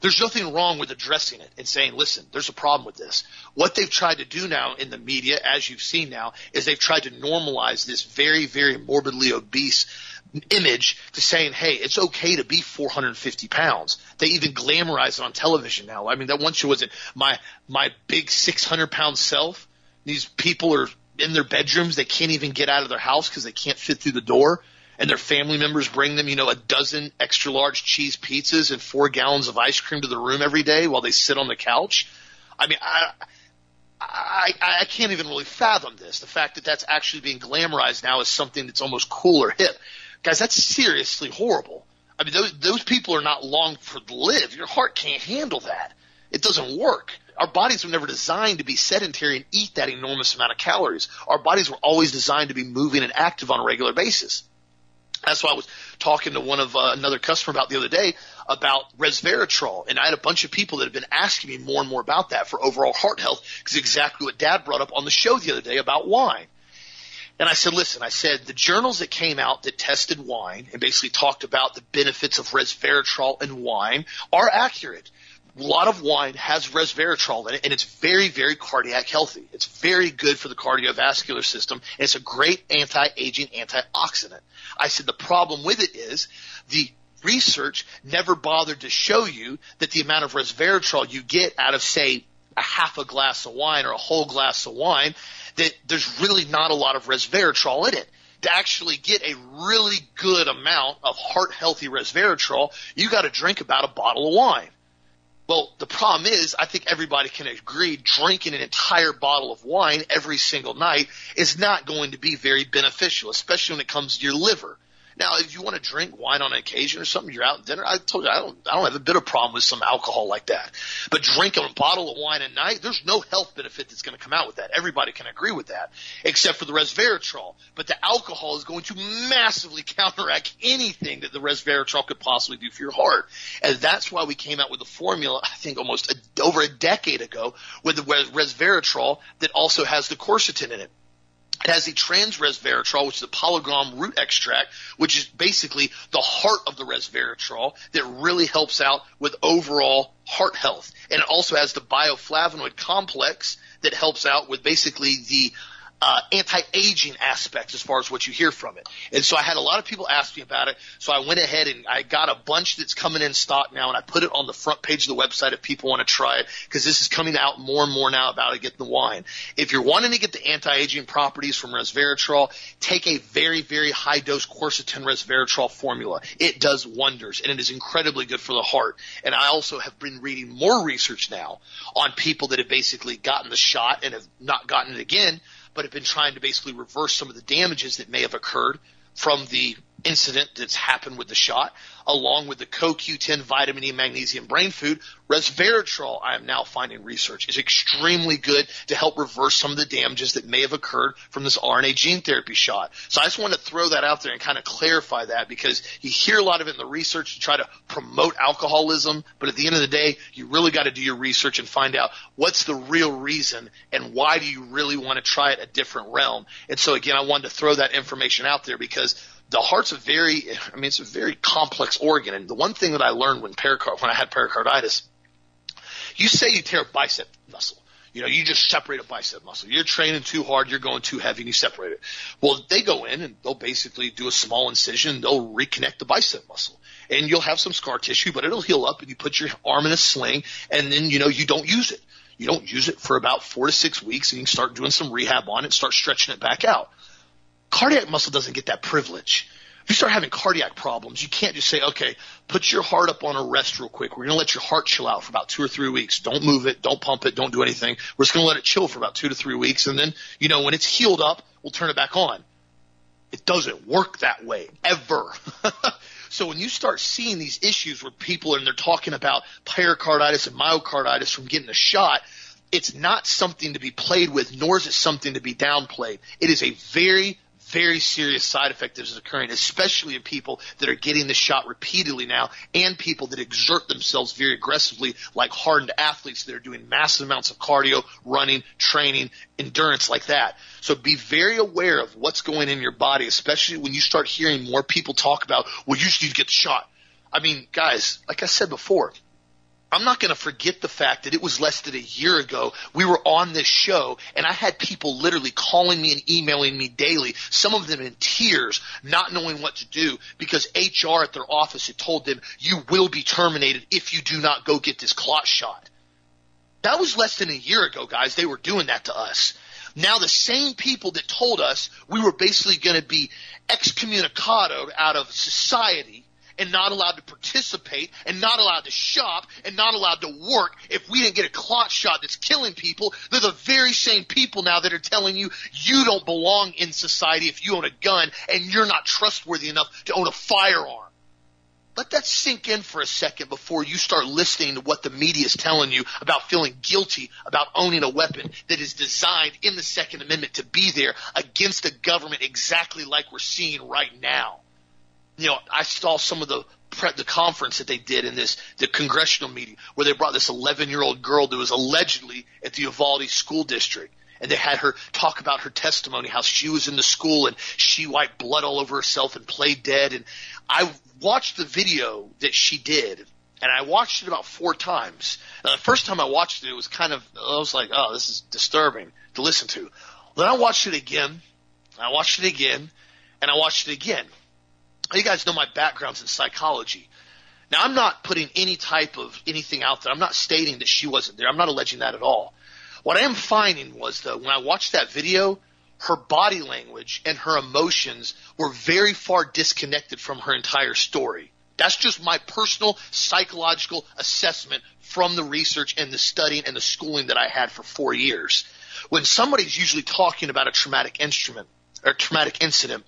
[SPEAKER 1] There's nothing wrong with addressing it and saying, listen, there's a problem with this. What they've tried to do now in the media, as you've seen now, is they've tried to normalize this very, very morbidly obese image to saying, hey, it's okay to be 450 pounds. They even glamorize it on television now. I mean, that once you was it my, my big 600 pound self. These people are in their bedrooms. They can't even get out of their house because they can't fit through the door. And their family members bring them, you know, a dozen extra large cheese pizzas and four gallons of ice cream to the room every day while they sit on the couch. I mean, I, I, I can't even really fathom this. The fact that that's actually being glamorized now as something that's almost cool or hip. Guys, that's seriously horrible. I mean, those, those people are not long for live. Your heart can't handle that. It doesn't work our bodies were never designed to be sedentary and eat that enormous amount of calories. Our bodies were always designed to be moving and active on a regular basis. That's why I was talking to one of uh, another customer about the other day about resveratrol, and I had a bunch of people that have been asking me more and more about that for overall heart health because exactly what Dad brought up on the show the other day about wine. And I said, listen, I said the journals that came out that tested wine and basically talked about the benefits of resveratrol in wine are accurate a lot of wine has resveratrol in it, and it's very, very cardiac healthy. It's very good for the cardiovascular system, and it's a great anti-aging antioxidant. I said the problem with it is the research never bothered to show you that the amount of resveratrol you get out of, say, a half a glass of wine or a whole glass of wine, that there's really not a lot of resveratrol in it to actually get a really good amount of heart healthy resveratrol, you got to drink about a bottle of wine. Well, the problem is, I think everybody can agree drinking an entire bottle of wine every single night is not going to be very beneficial, especially when it comes to your liver. Now, if you want to drink wine on occasion or something, you're out at dinner. I told you I don't, I don't have a bit of problem with some alcohol like that. But drinking a bottle of wine at night, there's no health benefit that's going to come out with that. Everybody can agree with that, except for the resveratrol. But the alcohol is going to massively *laughs* counteract anything that the resveratrol could possibly do for your heart. And that's why we came out with a formula, I think almost a, over a decade ago, with the resveratrol that also has the quercetin in it. It has the trans resveratrol, which is a Polygonum root extract, which is basically the heart of the resveratrol that really helps out with overall heart health. And it also has the bioflavonoid complex that helps out with basically the uh, anti-aging aspects as far as what you hear from it. And so I had a lot of people ask me about it. So I went ahead and I got a bunch that's coming in stock now and I put it on the front page of the website if people want to try it because this is coming out more and more now about it getting the wine. If you're wanting to get the anti-aging properties from resveratrol, take a very, very high dose quercetin resveratrol formula. It does wonders and it is incredibly good for the heart. And I also have been reading more research now on people that have basically gotten the shot and have not gotten it again but have been trying to basically reverse some of the damages that may have occurred from the incident that's happened with the shot, along with the CoQ10 vitamin E magnesium brain food, resveratrol, I am now finding research, is extremely good to help reverse some of the damages that may have occurred from this RNA gene therapy shot. So I just want to throw that out there and kind of clarify that because you hear a lot of it in the research to try to promote alcoholism, but at the end of the day, you really got to do your research and find out what's the real reason and why do you really want to try it a different realm. And so again, I wanted to throw that information out there because the heart's a very, I mean, it's a very complex organ. And the one thing that I learned when pericard, when I had pericarditis, you say you tear a bicep muscle. You know, you just separate a bicep muscle. You're training too hard, you're going too heavy, and you separate it. Well, they go in and they'll basically do a small incision, they'll reconnect the bicep muscle. And you'll have some scar tissue, but it'll heal up and you put your arm in a sling and then, you know, you don't use it. You don't use it for about four to six weeks and you start doing some rehab on it, start stretching it back out. Cardiac muscle doesn't get that privilege. If you start having cardiac problems, you can't just say, okay, put your heart up on a rest real quick. We're going to let your heart chill out for about two or three weeks. Don't move it. Don't pump it. Don't do anything. We're just going to let it chill for about two to three weeks. And then, you know, when it's healed up, we'll turn it back on. It doesn't work that way ever. *laughs* so when you start seeing these issues where people and they're talking about pericarditis and myocarditis from getting a shot, it's not something to be played with, nor is it something to be downplayed. It is a very, very serious side effect that is occurring, especially in people that are getting the shot repeatedly now and people that exert themselves very aggressively, like hardened athletes that are doing massive amounts of cardio, running, training, endurance like that. So be very aware of what's going in your body, especially when you start hearing more people talk about, well, you just need to get the shot. I mean, guys, like I said before, I'm not going to forget the fact that it was less than a year ago we were on this show and I had people literally calling me and emailing me daily, some of them in tears, not knowing what to do because HR at their office had told them you will be terminated if you do not go get this clot shot. That was less than a year ago, guys. They were doing that to us. Now the same people that told us we were basically going to be excommunicado out of society and not allowed to participate and not allowed to shop and not allowed to work if we didn't get a clot shot that's killing people. They're the very same people now that are telling you you don't belong in society if you own a gun and you're not trustworthy enough to own a firearm. Let that sink in for a second before you start listening to what the media is telling you about feeling guilty about owning a weapon that is designed in the Second Amendment to be there against a government exactly like we're seeing right now you know, I saw some of the pre- the conference that they did in this the congressional meeting where they brought this 11 year old girl that was allegedly at the Uvalde school district and they had her talk about her testimony how she was in the school and she wiped blood all over herself and played dead and I watched the video that she did and I watched it about four times. Now, the first time I watched it, it was kind of, I was like, oh, this is disturbing to listen to. Then I watched it again, I watched it again, and I watched it again. You guys know my background's in psychology. Now, I'm not putting any type of anything out there. I'm not stating that she wasn't there. I'm not alleging that at all. What I am finding was, though, when I watched that video, her body language and her emotions were very far disconnected from her entire story. That's just my personal psychological assessment from the research and the studying and the schooling that I had for four years. When somebody's usually talking about a traumatic instrument or traumatic incident,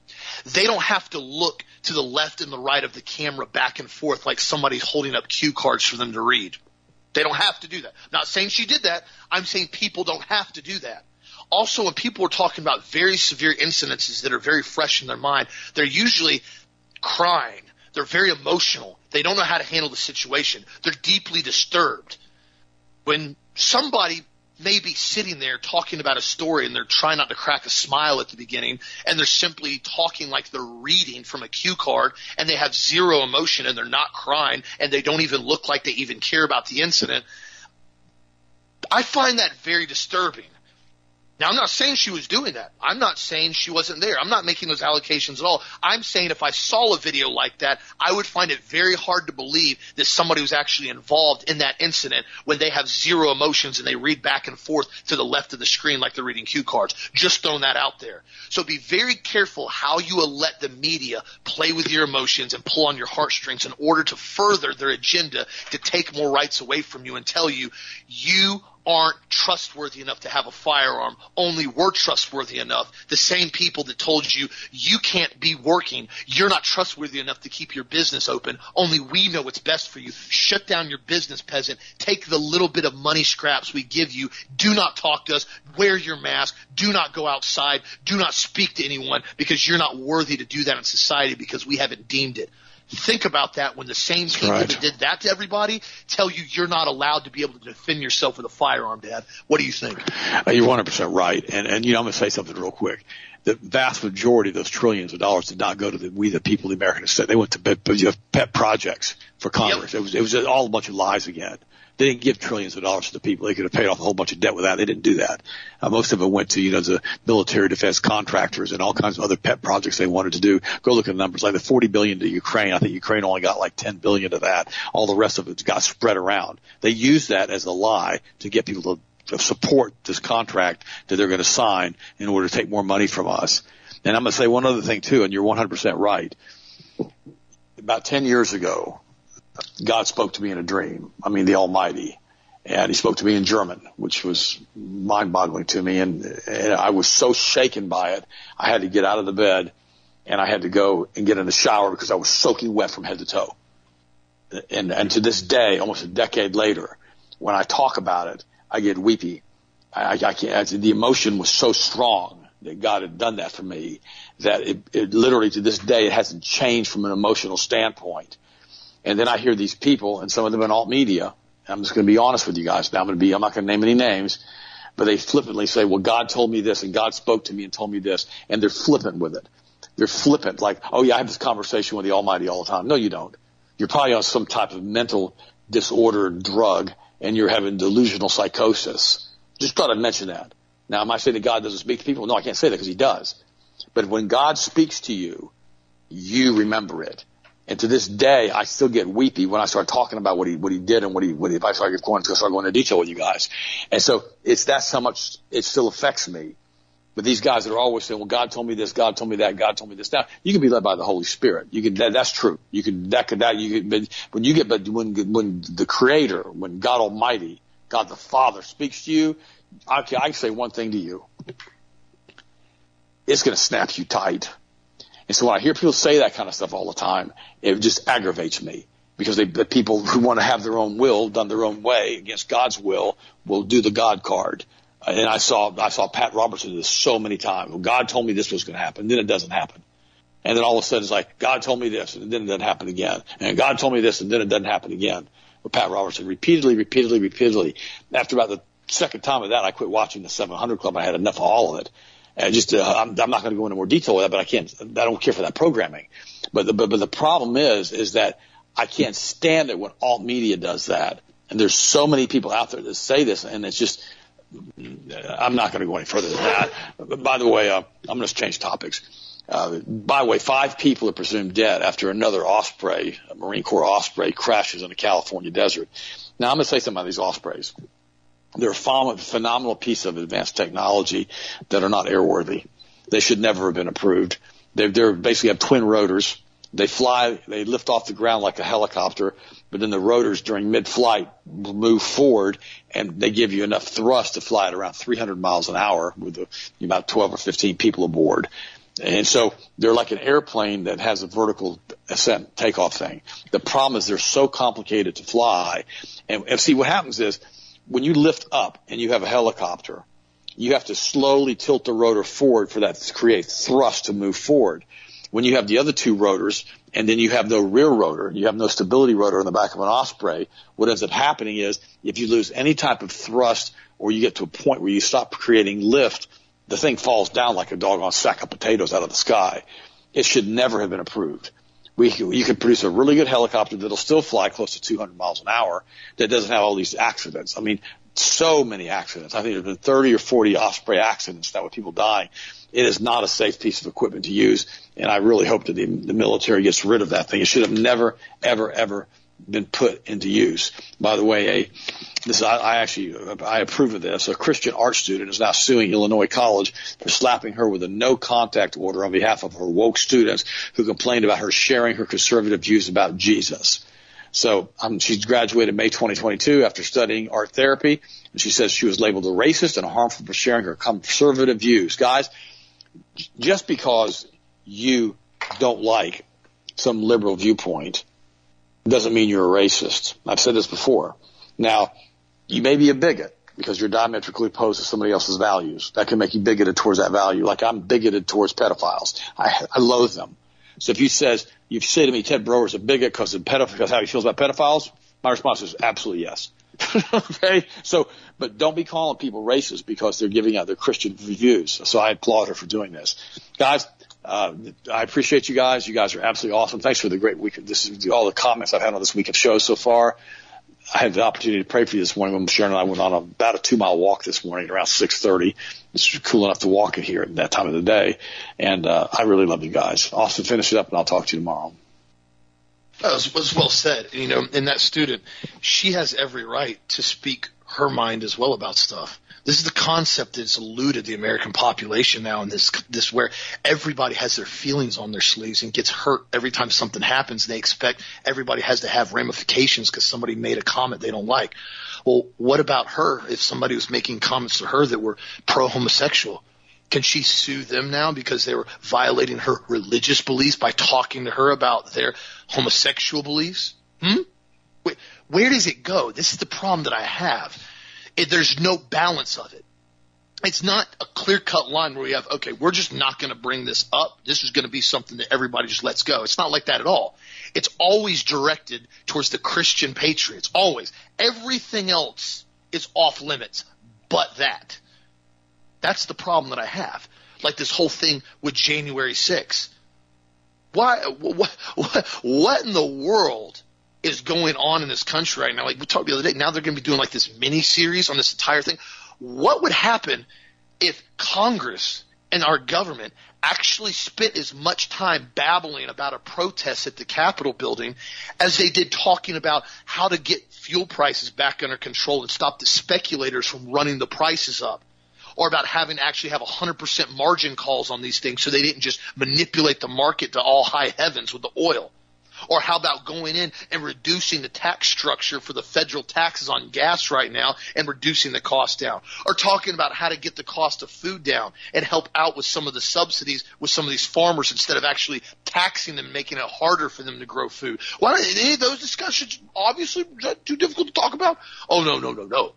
[SPEAKER 1] they don't have to look to the left and the right of the camera back and forth like somebody's holding up cue cards for them to read. They don't have to do that. Not saying she did that. I'm saying people don't have to do that. Also, when people are talking about very severe incidences that are very fresh in their mind, they're usually crying. They're very emotional. They don't know how to handle the situation. They're deeply disturbed. When somebody may be sitting there talking about a story and they're trying not to crack a smile at the beginning and they're simply talking like they're reading from a cue card and they have zero emotion and they're not crying and they don't even look like they even care about the incident. I find that very disturbing. Now, I'm not saying she was doing that. I'm not saying she wasn't there. I'm not making those allocations at all. I'm saying if I saw a video like that, I would find it very hard to believe that somebody was actually involved in that incident when they have zero emotions and they read back and forth to the left of the screen like they're reading cue cards. Just throwing that out there. So be very careful how you let the media play with your emotions and pull on your heartstrings in order to further their agenda to take more rights away from you and tell you you aren't trustworthy enough to have a firearm. Only we're trustworthy enough. The same people that told you you can't be working, you're not trustworthy enough to keep your business open. Only we know what's best for you. Shut down your business, peasant. Take the little bit of money scraps we give you. Do not talk to us. Wear your mask. Do not go outside. Do not speak to anyone because you're not worthy to do that in society because we haven't deemed it. Think about that when the same people right. that did that to everybody tell you you're not allowed to be able to defend yourself with a firearm, Dad. What do you think?
[SPEAKER 2] Uh, you're 100% right. And, and, you know, I'm going to say something real quick. The vast majority of those trillions of dollars did not go to the, we the people of the American state. They went to pet, pet projects for Congress. Yep. It was, it was all a bunch of lies again. They didn't give trillions of dollars to the people. They could have paid off a whole bunch of debt with that. They didn't do that. Uh, most of it went to, you know, the military defense contractors and all kinds of other pet projects they wanted to do. Go look at the numbers. Like the 40 billion to Ukraine. I think Ukraine only got like 10 billion of that. All the rest of it got spread around. They used that as a lie to get people to support this contract that they're going to sign in order to take more money from us. And I'm going to say one other thing too, and you're 100% right. About 10 years ago, God spoke to me in a dream. I mean, the Almighty. And he spoke to me in German, which was mind boggling to me. And, and I was so shaken by it. I had to get out of the bed and I had to go and get in the shower because I was soaking wet from head to toe. And, and to this day, almost a decade later, when I talk about it, I get weepy. I, I can't, I, the emotion was so strong that God had done that for me that it, it literally to this day, it hasn't changed from an emotional standpoint. And then I hear these people, and some of them in alt media. I'm just going to be honest with you guys. Now I'm going to be, I'm not going to name any names, but they flippantly say, well, God told me this and God spoke to me and told me this. And they're flippant with it. They're flippant. Like, oh yeah, I have this conversation with the Almighty all the time. No, you don't. You're probably on some type of mental disorder drug and you're having delusional psychosis. Just thought I'd mention that. Now, am I saying that God doesn't speak to people? No, I can't say that because he does. But when God speaks to you, you remember it. And to this day, I still get weepy when I start talking about what he what he did and what he what he, if I start going to start going into detail with you guys. And so it's that's how much it still affects me. But these guys that are always saying, "Well, God told me this, God told me that, God told me this." Now you can be led by the Holy Spirit. You can that, that's true. You can that could that you can, but when you get but when when the Creator, when God Almighty, God the Father speaks to you, I can, I can say one thing to you. It's going to snap you tight and so when I hear people say that kind of stuff all the time, it just aggravates me because they, the people who want to have their own will done their own way against God's will will do the God card. And I saw, I saw Pat Robertson do this so many times. Well, God told me this was going to happen. Then it doesn't happen. And then all of a sudden it's like, God told me this and then it doesn't happen again. And God told me this and then it doesn't happen again. With Pat Robertson repeatedly, repeatedly, repeatedly. After about the second time of that, I quit watching the 700 Club. I had enough of all of it. And just, uh, I'm, I'm not going to go into more detail with that, but I can't, I don't care for that programming. But the, but, but the problem is, is that I can't stand it when alt media does that. And there's so many people out there that say this, and it's just, I'm not going to go any further than that. But by the way, uh, I'm going to change topics. Uh, by the way, five people are presumed dead after another Osprey, Marine Corps Osprey, crashes in the California desert. Now, I'm going to say something about these Ospreys. They're a phenomenal piece of advanced technology that are not airworthy. They should never have been approved. They're, they're basically have twin rotors. They fly, they lift off the ground like a helicopter, but then the rotors during mid-flight move forward and they give you enough thrust to fly at around 300 miles an hour with about 12 or 15 people aboard. And so they're like an airplane that has a vertical ascent takeoff thing. The problem is they're so complicated to fly. And, and see what happens is when you lift up and you have a helicopter, you have to slowly tilt the rotor forward for that to create thrust to move forward. When you have the other two rotors and then you have no rear rotor, you have no stability rotor in the back of an Osprey, what ends up happening is if you lose any type of thrust or you get to a point where you stop creating lift, the thing falls down like a doggone sack of potatoes out of the sky. It should never have been approved. We, you could produce a really good helicopter that'll still fly close to 200 miles an hour that doesn't have all these accidents. I mean, so many accidents. I think there's been 30 or 40 Osprey accidents now with people dying. It is not a safe piece of equipment to use, and I really hope that the, the military gets rid of that thing. It should have never, ever, ever been put into use. By the way, a this I, I actually I approve of this. A Christian art student is now suing Illinois College for slapping her with a no contact order on behalf of her woke students who complained about her sharing her conservative views about Jesus. So um, she's graduated May 2022 after studying art therapy, and she says she was labeled a racist and harmful for sharing her conservative views. Guys, just because you don't like some liberal viewpoint doesn't mean you're a racist. I've said this before. Now, you may be a bigot because you're diametrically opposed to somebody else's values. That can make you bigoted towards that value. Like I'm bigoted towards pedophiles. I, I loathe them. So if you says you say to me Ted Broer's a bigot because of pedophiles, because how he feels about pedophiles, my response is absolutely yes. *laughs* okay, so but don't be calling people racist because they're giving out their Christian views. So I applaud her for doing this, guys. Uh, I appreciate you guys. You guys are absolutely awesome. Thanks for the great week. This is all the comments I've had on this week of shows so far. I had the opportunity to pray for you this morning when Sharon and I went on about a two mile walk this morning around 6:30. It's cool enough to walk it here at that time of the day, and uh, I really love you guys. Austin, finish it up, and I'll talk to you tomorrow.
[SPEAKER 1] That was, was well said. You know, and that student, she has every right to speak her mind as well about stuff. This is the concept that's eluded the American population now in this this where everybody has their feelings on their sleeves and gets hurt every time something happens. They expect everybody has to have ramifications because somebody made a comment they don't like. Well, what about her if somebody was making comments to her that were pro homosexual? Can she sue them now because they were violating her religious beliefs by talking to her about their homosexual beliefs? Hmm? Where does it go? This is the problem that I have it, there's no balance of it. It's not a clear cut line where we have, okay, we're just not going to bring this up. This is going to be something that everybody just lets go. It's not like that at all. It's always directed towards the Christian patriots. Always. Everything else is off limits but that. That's the problem that I have. Like this whole thing with January 6th. Why, what, what, what in the world is going on in this country right now. Like we talked the other day, now they're going to be doing like this mini series on this entire thing. What would happen if Congress and our government actually spent as much time babbling about a protest at the Capitol building as they did talking about how to get fuel prices back under control and stop the speculators from running the prices up? Or about having to actually have 100% margin calls on these things so they didn't just manipulate the market to all high heavens with the oil. Or how about going in and reducing the tax structure for the federal taxes on gas right now and reducing the cost down? Or talking about how to get the cost of food down and help out with some of the subsidies with some of these farmers instead of actually taxing them, making it harder for them to grow food. Why don't any of those discussions obviously too difficult to talk about? Oh no, no, no, no.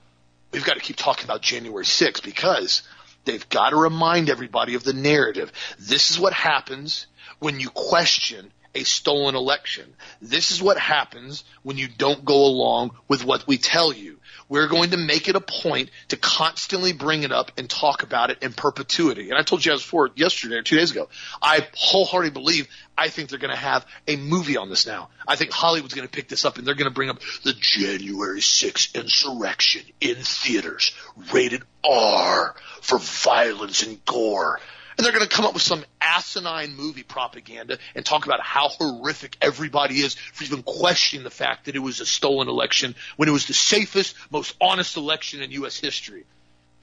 [SPEAKER 1] We've got to keep talking about January 6th because they've got to remind everybody of the narrative. This is what happens when you question a stolen election. This is what happens when you don't go along with what we tell you. We're going to make it a point to constantly bring it up and talk about it in perpetuity. And I told you guys before yesterday or two days ago, I wholeheartedly believe I think they're going to have a movie on this now. I think Hollywood's going to pick this up and they're going to bring up the January 6th insurrection in theaters, rated R for violence and gore. And they're going to come up with some asinine movie propaganda and talk about how horrific everybody is for even questioning the fact that it was a stolen election when it was the safest, most honest election in U.S. history.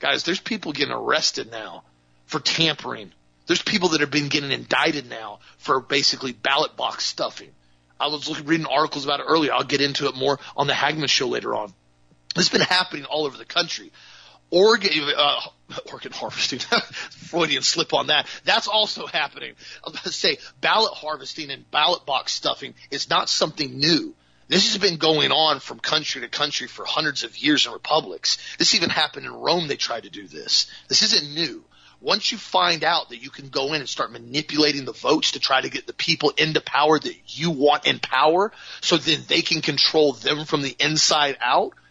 [SPEAKER 1] Guys, there's people getting arrested now for tampering. There's people that have been getting indicted now for basically ballot box stuffing. I was looking, reading articles about it earlier. I'll get into it more on the Hagmann show later on. This has been happening all over the country. Oregon, uh, *laughs* organ harvesting, *laughs* Freudian slip on that. That's also happening. I was say ballot harvesting and ballot box stuffing is not something new. This has been going on from country to country for hundreds of years in republics. This even happened in Rome. They tried to do this. This isn't new. Once you find out that you can go in and start manipulating the votes to try to get the people into power that you want in power so then they can control them from the inside out –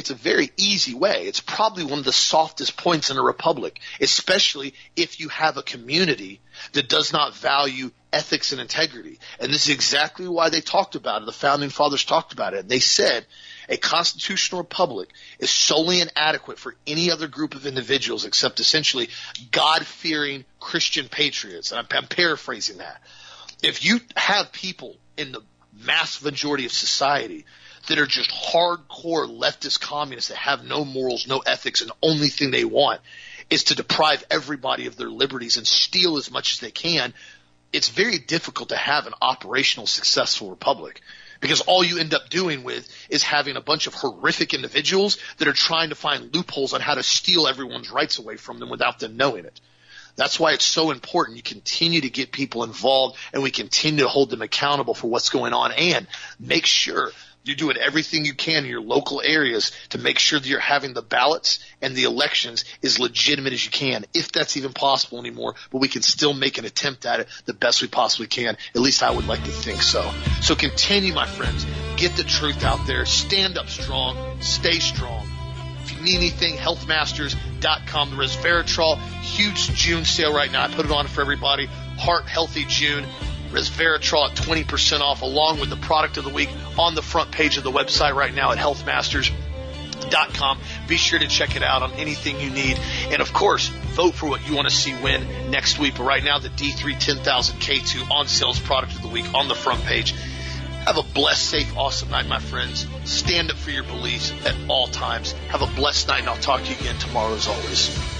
[SPEAKER 1] it's a very easy way. It's probably one of the softest points in a republic, especially if you have a community that does not value ethics and integrity. And this is exactly why they talked about it. The founding fathers talked about it. They said a constitutional republic is solely inadequate for any other group of individuals except essentially God fearing Christian patriots. And I'm, I'm paraphrasing that. If you have people in the mass majority of society that are just hardcore leftist communists that have no morals, no ethics, and the only thing they want is to deprive everybody of their liberties and steal as much as they can, it's very difficult to have an operational successful republic because all you end up doing with is having a bunch of horrific individuals that are trying to find loopholes on how to steal everyone's rights away from them without them knowing it. That's why it's so important you continue to get people involved and we continue to hold them accountable for what's going on and make sure you're doing everything you can in your local areas to make sure that you're having the ballots and the elections as legitimate as you can, if that's even possible anymore. But we can still make an attempt at it the best we possibly can. At least I would like to think so. So continue, my friends. Get the truth out there. Stand up strong. Stay strong. If you need anything, healthmasters.com. The resveratrol, huge June sale right now. I put it on for everybody. Heart Healthy June resveratrol at 20% off along with the product of the week on the front page of the website right now at healthmasters.com. Be sure to check it out on anything you need. And of course, vote for what you want to see win next week. But right now, the D3 10000 K2 on sales product of the week on the front page. Have a blessed, safe, awesome night, my friends. Stand up for your beliefs at all times. Have a blessed night, and I'll talk to you again tomorrow as always.